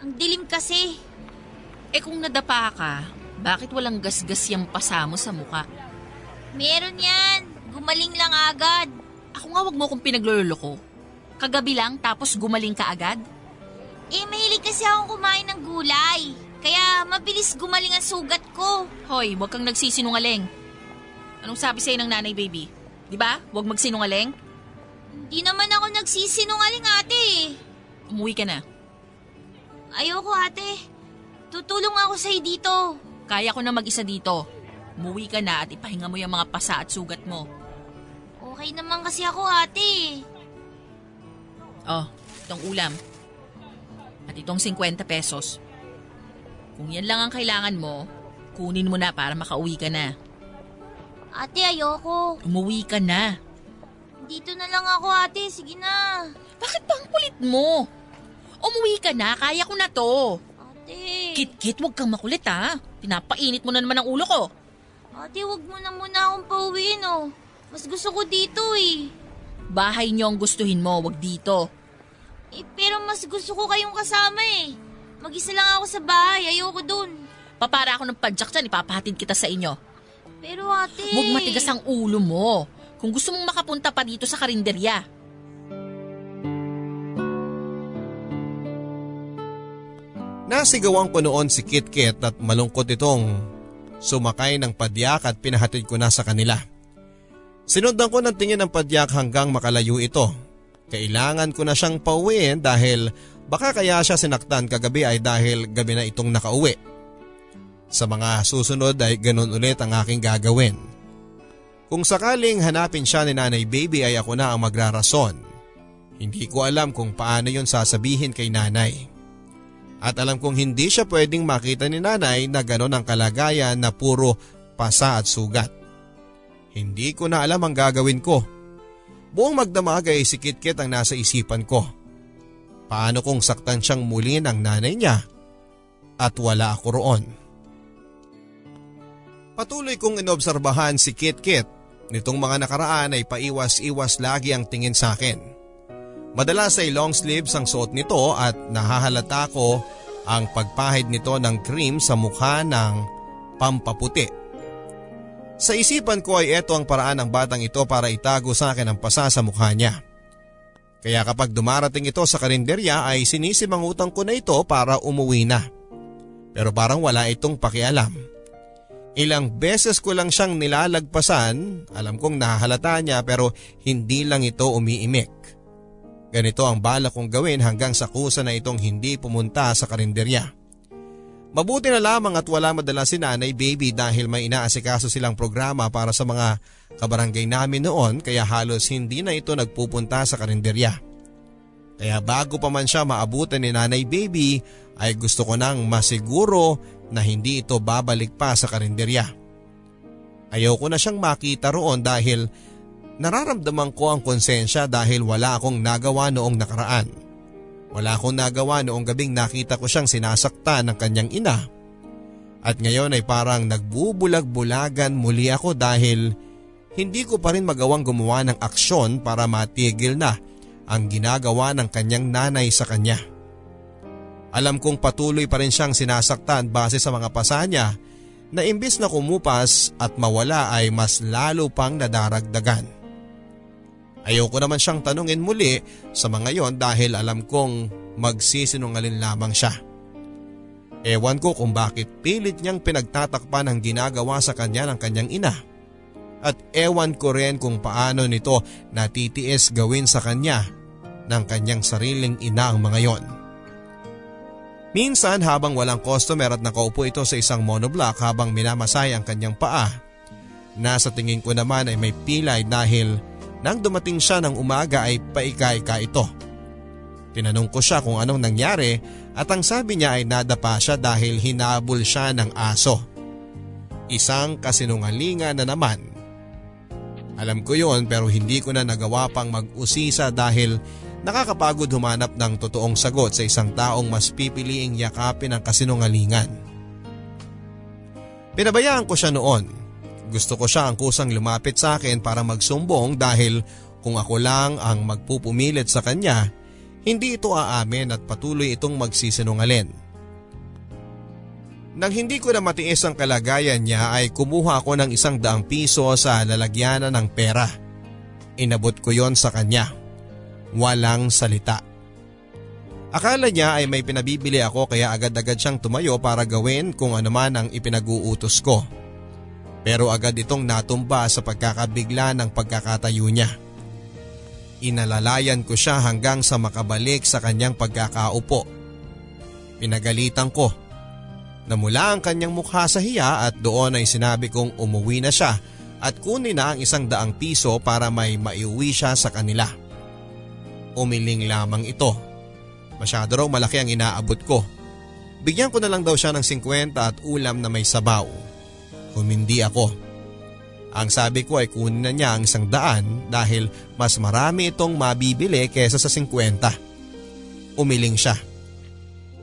Ang dilim kasi. Eh kung nadapa ka, bakit walang gasgas yung pasa mo sa muka? Meron yan. Gumaling lang agad. Ako nga wag mo kong pinagluloko. Kagabi lang tapos gumaling ka agad? Eh, mahilig kasi akong kumain ng gulay. Kaya mabilis gumaling ang sugat ko. Hoy, wag kang nagsisinungaling. Anong sabi sa'yo ng nanay baby? Di ba? Huwag magsinungaling? Hindi naman ako nagsisinungaling ate. Umuwi ka na. Ayoko ate. Tutulong ako sa'yo dito. Kaya ko na mag-isa dito. Umuwi ka na at ipahinga mo yung mga pasa at sugat mo. Okay naman kasi ako ate. Oh, itong ulam. At itong 50 pesos. Kung yan lang ang kailangan mo, kunin mo na para makauwi ka na. Ate, ayoko. Umuwi ka na. Dito na lang ako ate. Sige na. Bakit ba ang kulit mo? Umuwi ka na, kaya ko na to. Ate. Kit-kit, huwag kang makulit ha. Pinapainit mo na naman ang ulo ko. Ate, wag mo na muna akong pauwiin oh. Mas gusto ko dito eh. Bahay niyo ang gustuhin mo, wag dito. Eh, pero mas gusto ko kayong kasama eh. Mag-isa lang ako sa bahay. Ayoko dun. Papara ako ng padjak dyan, ipapahatid kita sa inyo. Pero ate... Huwag matigas ang ulo mo. Kung gusto mong makapunta pa dito sa karinderya. Nasigawan ko noon si KitKit at malungkot itong sumakay ng padyak at pinahatid ko na sa kanila. Sinundan ko ng tingin ng padyak hanggang makalayo ito. Kailangan ko na siyang pauwiin dahil baka kaya siya sinaktan kagabi ay dahil gabi na itong nakauwi. Sa mga susunod ay ganun ulit ang aking gagawin. Kung sakaling hanapin siya ni nanay baby ay ako na ang magrarason. Hindi ko alam kung paano yon sasabihin kay nanay. At alam kong hindi siya pwedeng makita ni nanay na ganon ang kalagayan na puro pasa at sugat. Hindi ko na alam ang gagawin ko. Buong magdamag ay si Kitkit ang nasa isipan ko. Paano kung saktan siyang muli ng nanay niya at wala ako roon? Patuloy kong inobserbahan si Kitkit. Nitong mga nakaraan ay paiwas-iwas lagi ang tingin sa akin. Madalas ay long sleeves ang suot nito at nahahalata ko ang pagpahid nito ng cream sa mukha ng pampaputi. Sa isipan ko ay ito ang paraan ng batang ito para itago sa akin ang pasa sa mukha niya. Kaya kapag dumarating ito sa karinderya ay sinisimangutang ko na ito para umuwi na. Pero parang wala itong pakialam. Ilang beses ko lang siyang nilalagpasan, alam kong nahahalata niya pero hindi lang ito umiimik. Ganito ang bala kong gawin hanggang sa kusa na itong hindi pumunta sa karinderya. Mabuti na lamang at wala madala si nanay baby dahil may inaasikaso silang programa para sa mga kabarangay namin noon kaya halos hindi na ito nagpupunta sa karinderya. Kaya bago pa man siya maabutan ni nanay baby ay gusto ko nang masiguro na hindi ito babalik pa sa karinderya. Ayaw ko na siyang makita roon dahil Nararamdaman ko ang konsensya dahil wala akong nagawa noong nakaraan. Wala akong nagawa noong gabing nakita ko siyang sinasaktan ng kanyang ina. At ngayon ay parang nagbubulag-bulagan muli ako dahil hindi ko pa rin magawang gumawa ng aksyon para matigil na ang ginagawa ng kanyang nanay sa kanya. Alam kong patuloy pa rin siyang sinasaktan base sa mga pasa niya na imbis na kumupas at mawala ay mas lalo pang nadaragdagan. Ayoko naman siyang tanungin muli sa mga yon dahil alam kong magsisinungalin lamang siya. Ewan ko kung bakit pilit niyang pinagtatakpan ang ginagawa sa kanya ng kanyang ina. At ewan ko rin kung paano nito natitiis gawin sa kanya ng kanyang sariling ina ang mga yon. Minsan habang walang customer at nakaupo ito sa isang monoblock habang minamasay ang kanyang paa, nasa tingin ko naman ay may pilay dahil nang dumating siya ng umaga ay paika-ika ito. Tinanong ko siya kung anong nangyari at ang sabi niya ay nadapa siya dahil hinabol siya ng aso. Isang kasinungalingan na naman. Alam ko yon pero hindi ko na nagawa pang mag-usisa dahil nakakapagod humanap ng totoong sagot sa isang taong mas pipiliing yakapin ang kasinungalingan. Pinabayaan ko siya noon. Gusto ko siya ang kusang lumapit sa akin para magsumbong dahil kung ako lang ang magpupumilit sa kanya hindi ito aamin at patuloy itong magsisinungalin. Nang hindi ko na matiis ang kalagayan niya ay kumuha ako ng isang daang piso sa lalagyanan ng pera. Inabot ko yon sa kanya. Walang salita. Akala niya ay may pinabibili ako kaya agad-agad siyang tumayo para gawin kung ano man ang ipinag-uutos ko. Pero agad itong natumba sa pagkakabigla ng pagkakatayo niya. Inalalayan ko siya hanggang sa makabalik sa kanyang pagkakaupo. Pinagalitan ko. Namula ang kanyang mukha sa hiya at doon ay sinabi kong umuwi na siya at kunin na ang isang daang piso para may maiuwi siya sa kanila. Umiling lamang ito. Masyado raw malaki ang inaabot ko. Bigyan ko na lang daw siya ng 50 at ulam na may sabaw. Humindi ako. Ang sabi ko ay kunin na niya ang isang daan dahil mas marami itong mabibili kesa sa 50. Umiling siya.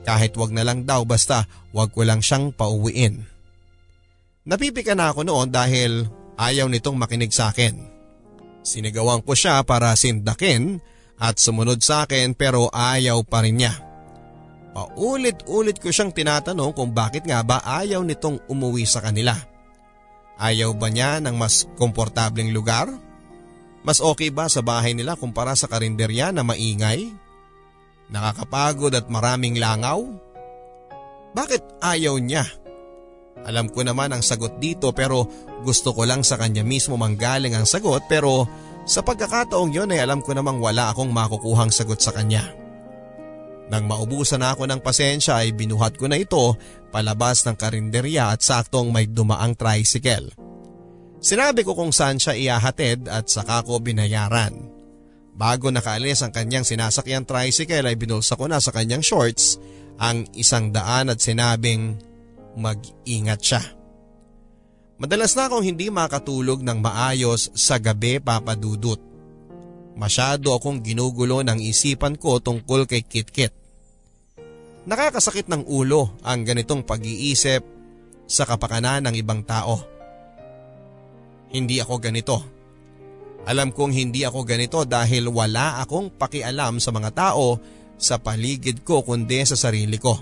Kahit wag na lang daw basta wag ko lang siyang pauwiin. Napipika na ako noon dahil ayaw nitong makinig sa akin. Sinigawan ko siya para sindakin at sumunod sa akin pero ayaw pa rin niya. Paulit-ulit ko siyang tinatanong kung bakit nga ba ayaw nitong umuwi sa kanila. Ayaw ba niya ng mas komportableng lugar? Mas okay ba sa bahay nila kumpara sa karinderya na maingay? Nakakapagod at maraming langaw? Bakit ayaw niya? Alam ko naman ang sagot dito pero gusto ko lang sa kanya mismo manggaling ang sagot pero sa pagkakataong yon ay alam ko namang wala akong makukuhang sagot sa kanya. Nang maubusan na ako ng pasensya ay binuhat ko na ito palabas ng karinderya at saktong may dumaang tricycle. Sinabi ko kung saan siya iahatid at saka ko binayaran. Bago nakaalis ang kanyang sinasakyan tricycle ay binulsa ko na sa kanyang shorts ang isang daan at sinabing mag-ingat siya. Madalas na akong hindi makatulog ng maayos sa gabi papadudot. Masyado akong ginugulo ng isipan ko tungkol kay Kitkit. Nakakasakit ng ulo ang ganitong pag-iisip sa kapakanan ng ibang tao. Hindi ako ganito. Alam kong hindi ako ganito dahil wala akong pakialam sa mga tao sa paligid ko kundi sa sarili ko.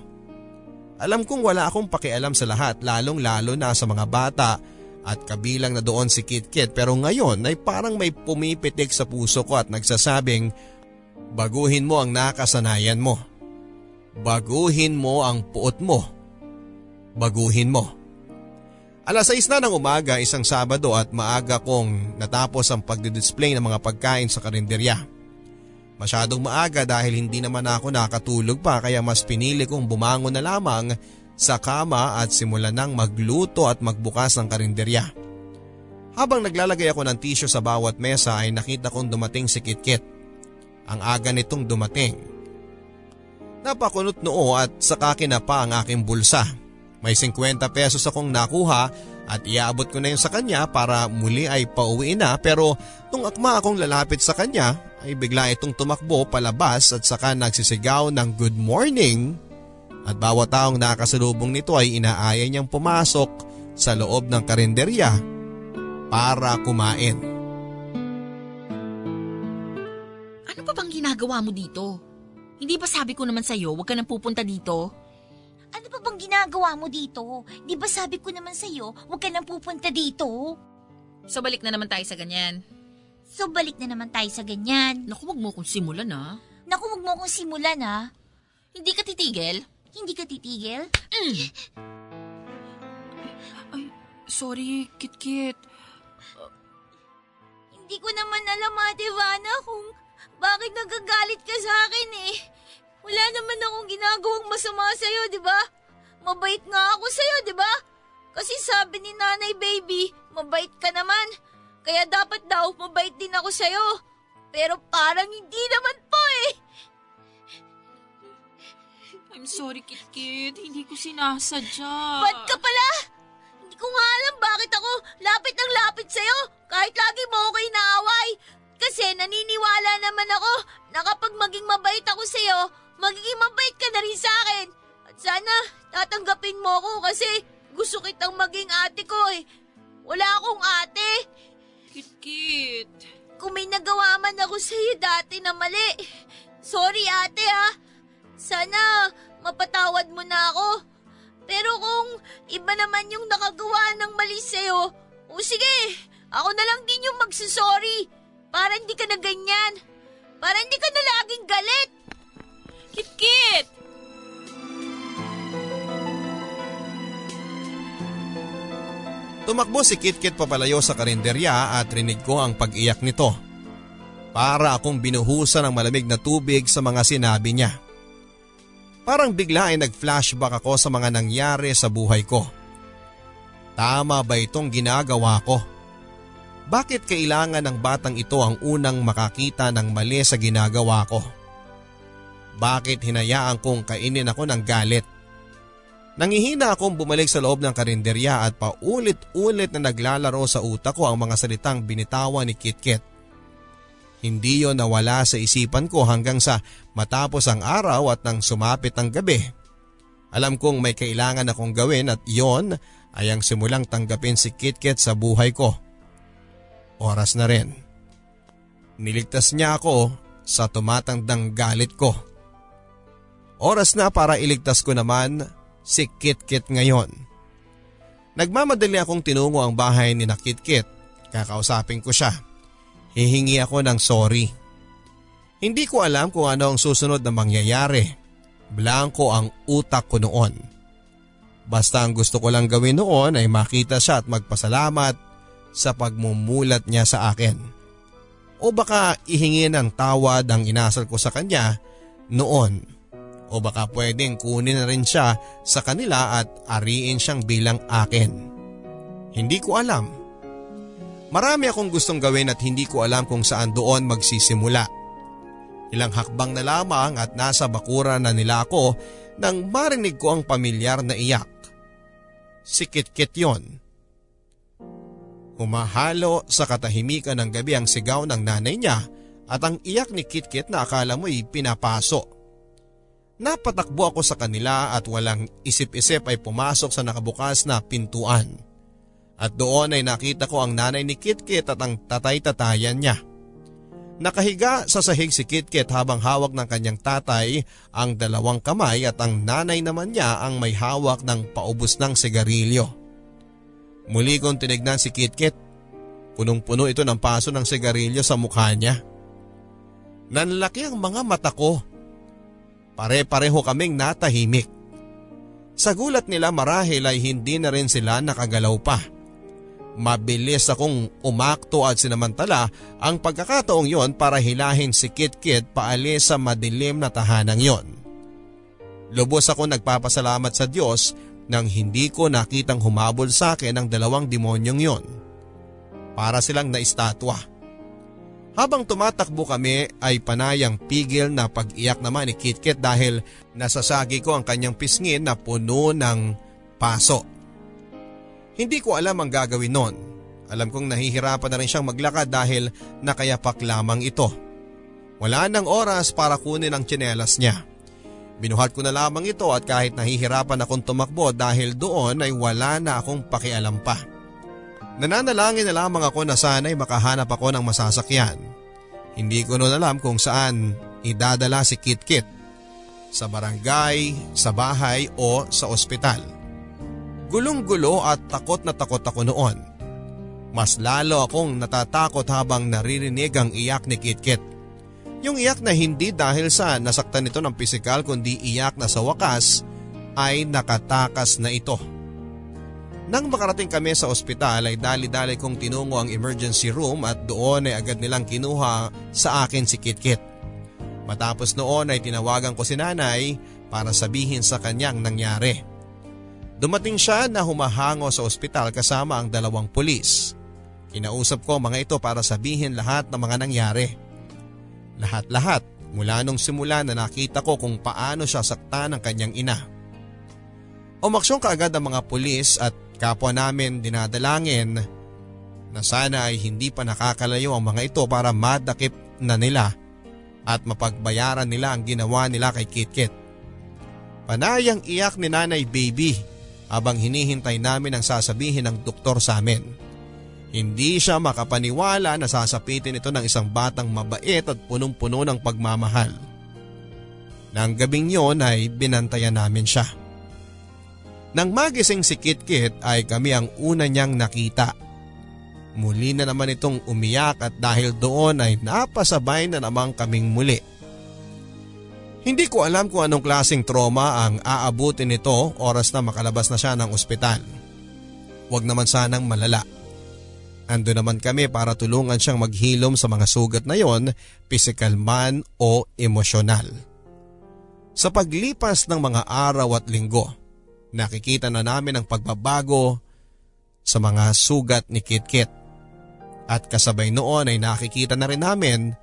Alam kong wala akong pakialam sa lahat lalong lalo na sa mga bata at kabilang na doon si Kit Kit pero ngayon ay parang may pumipitik sa puso ko at nagsasabing baguhin mo ang nakasanayan mo. Baguhin mo ang puot mo. Baguhin mo. Alas 6 na ng umaga isang Sabado at maaga kong natapos ang pagdidisplay ng mga pagkain sa karinderya. Masyadong maaga dahil hindi naman ako nakatulog pa kaya mas pinili kong bumangon na lamang sa kama at simulan nang magluto at magbukas ng karinderya. Habang naglalagay ako ng tissue sa bawat mesa ay nakita kong dumating si Kitkit. Ang aga nitong dumating. Napakunot noo at saka kinapa ang aking bulsa. May 50 pesos akong nakuha at iaabot ko na yun sa kanya para muli ay pauwi na pero nung akma akong lalapit sa kanya ay bigla itong tumakbo palabas at saka nagsisigaw ng good morning at bawat taong nakasalubong nito ay inaaya niyang pumasok sa loob ng karinderya para kumain. Ano pa bang ginagawa mo dito? Hindi ba sabi ko naman sa'yo, huwag ka nang pupunta dito? Ano pa bang ginagawa mo dito? Di ba sabi ko naman sa'yo, huwag ka nang pupunta dito? So balik na naman tayo sa ganyan. So balik na naman tayo sa ganyan. Naku, wag mo kong simulan ha. Naku, huwag mo akong simulan ha. Hindi ka titigil? Hindi ka titigil? Mm. Ay, sorry, Kit-Kit. Hindi ko naman alam, Ate Vanna, kung bakit nagagalit ka sa akin eh. Wala naman akong ginagawang masama sa'yo, di ba? Mabait nga ako sa'yo, di ba? Kasi sabi ni Nanay Baby, mabait ka naman. Kaya dapat daw mabait din ako sa'yo. Pero parang hindi naman po eh. I'm sorry, Kit-Kit. Hindi ko sinasadya. Ba't ka pala? Hindi ko nga alam bakit ako lapit ng lapit sa'yo kahit lagi mo ako inaaway. Kasi naniniwala naman ako na kapag maging mabait ako sa'yo, magiging mabait ka na rin sa akin. At sana tatanggapin mo ako kasi gusto kitang maging ate ko eh. Wala akong ate. Kit-Kit. Kung may nagawa man ako sa'yo dati na mali, sorry ate ha. Sana mapatawad mo na ako. Pero kung iba naman yung nakagawa ng mali sa'yo, o sige, ako na lang din yung magsasorry. Para hindi ka na ganyan. Para hindi ka na laging galit. Kit-Kit! Tumakbo si Kitkit papalayo sa karinderya at rinig ko ang pag-iyak nito. Para akong binuhusan ng malamig na tubig sa mga sinabi niya. Parang bigla ay nag-flashback ako sa mga nangyari sa buhay ko. Tama ba itong ginagawa ko? Bakit kailangan ng batang ito ang unang makakita ng mali sa ginagawa ko? Bakit hinayaan kong kainin ako ng galit? Nangihina akong bumalik sa loob ng karinderya at paulit-ulit na naglalaro sa utak ko ang mga salitang binitawan ni Kitkit. Hindi yon nawala sa isipan ko hanggang sa matapos ang araw at nang sumapit ang gabi. Alam kong may kailangan akong gawin at yon ay ang simulang tanggapin si Kitkit sa buhay ko. Oras na rin. Niligtas niya ako sa tumatandang galit ko. Oras na para iligtas ko naman si Kitkit ngayon. Nagmamadali akong tinungo ang bahay ni na Kitkit. Kakausapin ko siya. Hihingi ako ng sorry. Hindi ko alam kung ano ang susunod na mangyayari. Blanco ang utak ko noon. Basta ang gusto ko lang gawin noon ay makita siya at magpasalamat sa pagmumulat niya sa akin. O baka ihingi ng tawad ang inasal ko sa kanya noon. O baka pwedeng kunin na rin siya sa kanila at ariin siyang bilang akin. Hindi ko alam. Marami akong gustong gawin at hindi ko alam kung saan doon magsisimula. Ilang hakbang na lamang at nasa bakura na nila ako nang marinig ko ang pamilyar na iyak. Si Kitkit yon. Humahalo sa katahimikan ng gabi ang sigaw ng nanay niya at ang iyak ni Kitkit na akala mo'y pinapaso. Napatakbo ako sa kanila at walang isip-isip ay pumasok sa nakabukas na pintuan. At doon ay nakita ko ang nanay ni Kitkit at ang tatay-tatayan niya. Nakahiga sa sahig si Kitkit habang hawak ng kanyang tatay ang dalawang kamay at ang nanay naman niya ang may hawak ng paubos ng sigarilyo. Muli kong tinignan si Kitkit. Punong-puno ito ng paso ng sigarilyo sa mukha niya. Nanlaki ang mga mata ko. Pare-pareho kaming natahimik. Sa gulat nila marahil ay hindi na rin sila nakagalaw pa. Mabilis akong umakto at sinamantala ang pagkakataong yon para hilahin si Kit Kit paalis sa madilim na tahanang yon. Lubos ako nagpapasalamat sa Diyos nang hindi ko nakitang humabol sa akin ang dalawang demonyong yon. Para silang naistatwa. Habang tumatakbo kami ay panayang pigil na pag-iyak naman ni Kit Kit dahil nasasagi ko ang kanyang pisngin na puno ng paso. Hindi ko alam ang gagawin noon. Alam kong nahihirapan na rin siyang maglakad dahil nakayapak lamang ito. Wala nang oras para kunin ang tsinelas niya. Binuhat ko na lamang ito at kahit nahihirapan akong tumakbo dahil doon ay wala na akong pakialam pa. Nananalangin na lamang ako na sana'y makahanap ako ng masasakyan. Hindi ko noon alam kung saan idadala si Kit Kit. sa barangay, sa bahay o sa ospital. Gulong-gulo at takot na takot ako noon. Mas lalo akong natatakot habang naririnig ang iyak ni Kitkit. Yung iyak na hindi dahil sa nasaktan nito ng pisikal kundi iyak na sa wakas ay nakatakas na ito. Nang makarating kami sa ospital ay dali-dali kong tinungo ang emergency room at doon ay agad nilang kinuha sa akin si Kitkit. Matapos noon ay tinawagan ko si nanay para sabihin sa kanyang nangyari. Dumating siya na humahango sa ospital kasama ang dalawang pulis. Kinausap ko mga ito para sabihin lahat ng mga nangyari. Lahat-lahat mula nung simula na nakita ko kung paano siya sakta ng kanyang ina. Umaksyon kaagad ang mga pulis at kapwa namin dinadalangin na sana ay hindi pa nakakalayo ang mga ito para madakip na nila at mapagbayaran nila ang ginawa nila kay Kitkit. Panayang iyak ni Nanay Baby habang hinihintay namin ang sasabihin ng doktor sa amin. Hindi siya makapaniwala na sasapitin ito ng isang batang mabait at punong-puno ng pagmamahal. Nang gabing yon ay binantayan namin siya. Nang magising si Kitkit ay kami ang una niyang nakita. Muli na naman itong umiyak at dahil doon ay napasabay na naman kaming muli. Hindi ko alam kung anong klaseng trauma ang aabutin nito oras na makalabas na siya ng ospital. Huwag naman sanang malala. Ando naman kami para tulungan siyang maghilom sa mga sugat na yon, physical man o emosyonal. Sa paglipas ng mga araw at linggo, nakikita na namin ang pagbabago sa mga sugat ni Kitkit. At kasabay noon ay nakikita na rin namin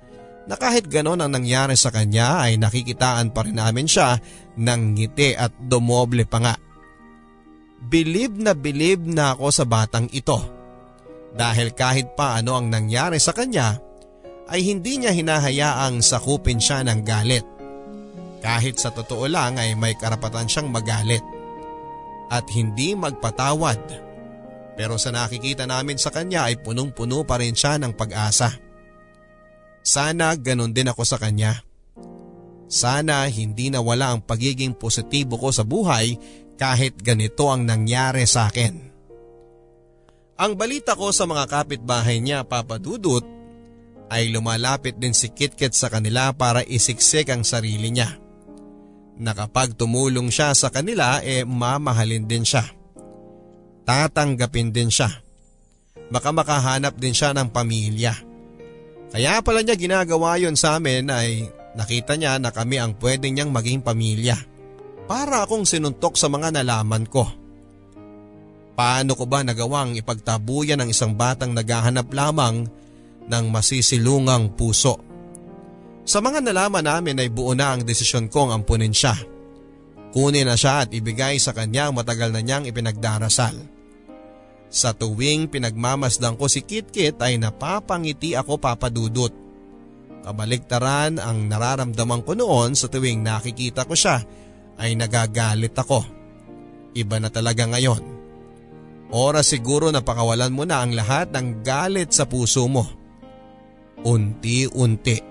na kahit ganon ang nangyari sa kanya ay nakikitaan pa rin namin siya ng ngiti at dumoble pa nga. Bilib na bilib na ako sa batang ito. Dahil kahit pa ano ang nangyari sa kanya ay hindi niya hinahayaang sakupin siya ng galit. Kahit sa totoo lang ay may karapatan siyang magalit at hindi magpatawad. Pero sa nakikita namin sa kanya ay punong-puno pa rin siya ng pag-asa. Sana ganon din ako sa kanya. Sana hindi nawala ang pagiging positibo ko sa buhay kahit ganito ang nangyari sa akin. Ang balita ko sa mga kapitbahay niya papadudot ay lumalapit din si Kitkit sa kanila para isiksik ang sarili niya na tumulong siya sa kanila e eh, mamahalin din siya. Tatanggapin din siya. Baka makahanap din siya ng pamilya. Kaya pala niya ginagawa yon sa amin ay nakita niya na kami ang pwede niyang maging pamilya. Para akong sinuntok sa mga nalaman ko. Paano ko ba nagawang ipagtabuyan ng isang batang naghahanap lamang ng masisilungang puso? Sa mga nalaman namin ay buo na ang desisyon kong ampunin siya. Kunin na siya at ibigay sa kanya ang matagal na niyang ipinagdarasal. Sa tuwing pinagmamasdan ko si Kitkit ay napapangiti ako papadudot. Kabaliktaran ang nararamdaman ko noon sa tuwing nakikita ko siya ay nagagalit ako. Iba na talaga ngayon. Oras siguro na pakawalan mo na ang lahat ng galit sa puso mo. Unti-unti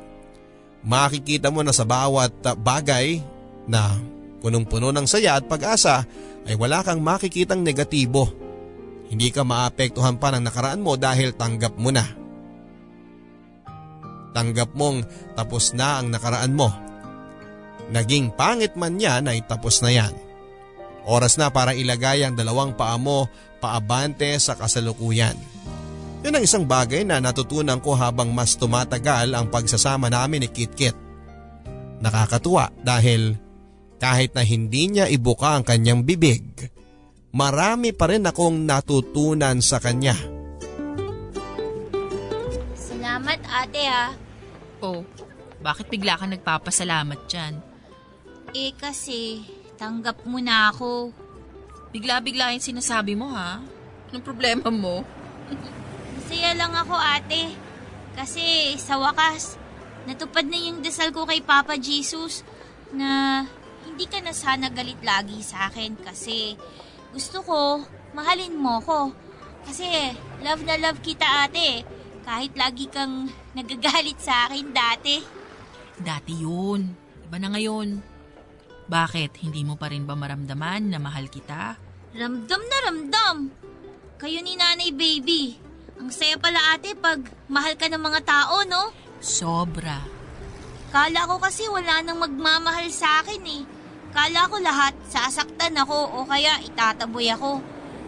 makikita mo na sa bawat bagay na punong-puno ng saya at pag-asa ay wala kang makikitang negatibo. Hindi ka maapektuhan pa ng nakaraan mo dahil tanggap mo na. Tanggap mong tapos na ang nakaraan mo. Naging pangit man yan ay tapos na yan. Oras na para ilagay ang dalawang paa mo paabante sa kasalukuyan. Yan ang isang bagay na natutunan ko habang mas tumatagal ang pagsasama namin ni Kit Kit. Nakakatuwa dahil kahit na hindi niya ibuka ang kanyang bibig, marami pa rin akong natutunan sa kanya. Salamat ate ha. Oh, bakit bigla ka nagpapasalamat dyan? Eh kasi, tanggap mo na ako. Bigla-bigla yung sinasabi mo ha? Anong problema mo? Masaya lang ako ate. Kasi sa wakas, natupad na yung dasal ko kay Papa Jesus na hindi ka na sana galit lagi sa akin kasi gusto ko mahalin mo ko. Kasi love na love kita ate. Kahit lagi kang nagagalit sa akin dati. Dati yun. Iba na ngayon. Bakit? Hindi mo pa rin ba maramdaman na mahal kita? Ramdam na ramdam. Kayo ni nanay baby. Ang saya pala ate pag mahal ka ng mga tao, no? Sobra. Kala ko kasi wala nang magmamahal sa akin eh. Kala ko lahat sasaktan ako o kaya itataboy ako.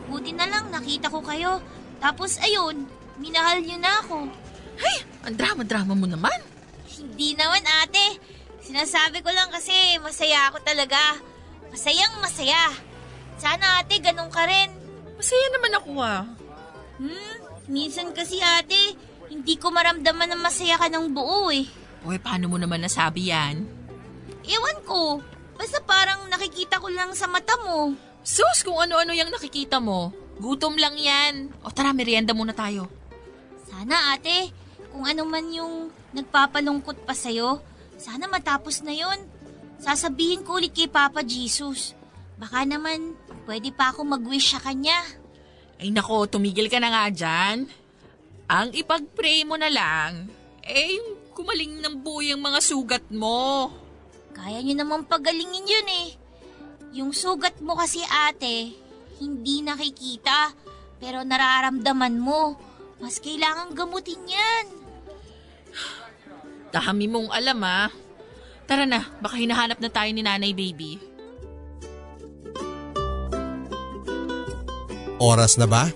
Buti na lang nakita ko kayo. Tapos ayun, minahal niyo na ako. Ay, ang drama-drama mo naman. Hindi naman ate. Sinasabi ko lang kasi masaya ako talaga. Masayang masaya. Sana ate ganun ka rin. Masaya naman ako ah. Hmm, minsan kasi ate, hindi ko maramdaman na masaya ka ng buo eh. Uy, paano mo naman nasabi yan? Ewan ko. Basta parang nakikita ko lang sa mata mo. Sus, kung ano-ano yung nakikita mo. Gutom lang yan. O tara, merienda muna tayo. Sana ate, kung ano man yung nagpapalungkot pa sa'yo, sana matapos na yon. Sasabihin ko ulit kay Papa Jesus. Baka naman, pwede pa ako mag-wish sa kanya. Ay nako, tumigil ka na nga dyan. Ang ipag-pray mo na lang, eh, kumaling ng buo yung mga sugat mo. Kaya nyo naman pagalingin yun eh. Yung sugat mo kasi ate, hindi nakikita, pero nararamdaman mo. Mas kailangan gamutin yan. Dami mong alam ah. Tara na, baka hinahanap na tayo ni nanay baby. Oras na ba?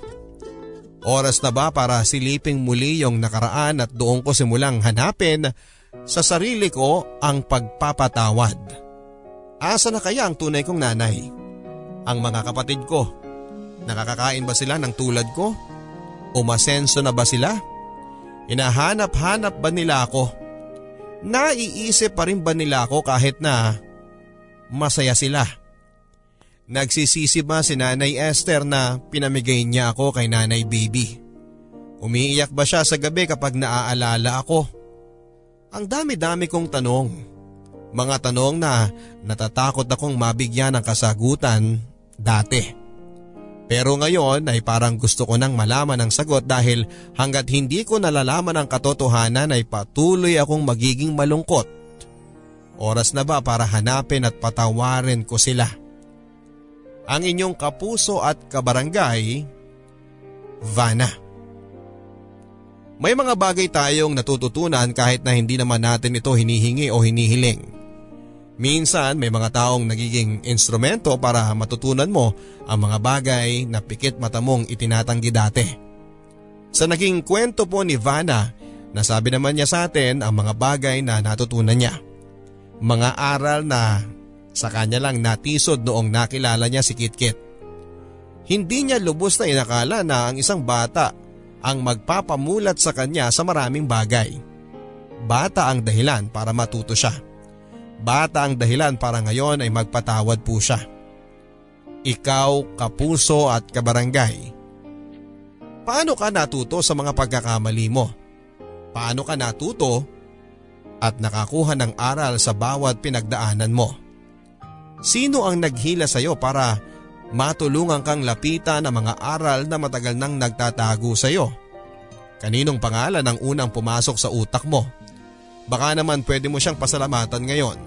Oras na ba para siliping muli yung nakaraan at doon ko simulang hanapin sa sarili ko ang pagpapatawad? Asa na kaya ang tunay kong nanay? Ang mga kapatid ko, nakakakain ba sila ng tulad ko? Umasenso na ba sila? Hinahanap-hanap ba nila ako? Naiisip pa rin ba nila ako kahit na masaya sila? Nagsisisi ba si Nanay Esther na pinamigay niya ako kay Nanay Baby? Umiiyak ba siya sa gabi kapag naaalala ako? Ang dami-dami kong tanong. Mga tanong na natatakot akong mabigyan ng kasagutan dati. Pero ngayon ay parang gusto ko nang malaman ang sagot dahil hanggat hindi ko nalalaman ang katotohanan ay patuloy akong magiging malungkot. Oras na ba para hanapin at patawarin ko sila? ang inyong kapuso at kabarangay, Vana. May mga bagay tayong natututunan kahit na hindi naman natin ito hinihingi o hinihiling. Minsan may mga taong nagiging instrumento para matutunan mo ang mga bagay na pikit mata mong itinatanggi dati. Sa naging kwento po ni Vana, nasabi naman niya sa atin ang mga bagay na natutunan niya. Mga aral na sa kanya lang natisod noong nakilala niya si Kitkit. Hindi niya lubos na inakala na ang isang bata ang magpapamulat sa kanya sa maraming bagay. Bata ang dahilan para matuto siya. Bata ang dahilan para ngayon ay magpatawad po siya. Ikaw, kapuso at kabarangay. Paano ka natuto sa mga pagkakamali mo? Paano ka natuto at nakakuha ng aral sa bawat pinagdaanan mo? Sino ang naghila sa iyo para matulungan kang lapitan ang mga aral na matagal nang nagtatago sa iyo? Kaninong pangalan ang unang pumasok sa utak mo? Baka naman pwede mo siyang pasalamatan ngayon.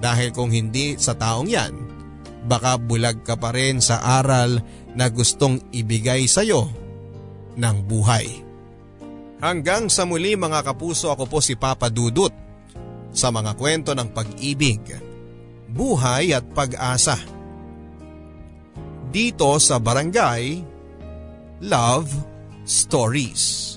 Dahil kung hindi sa taong yan, baka bulag ka pa rin sa aral na gustong ibigay sa iyo ng buhay. Hanggang sa muli mga kapuso ako po si Papa Dudut sa mga kwento ng pag-ibig buhay at pag-asa. Dito sa Barangay Love Stories.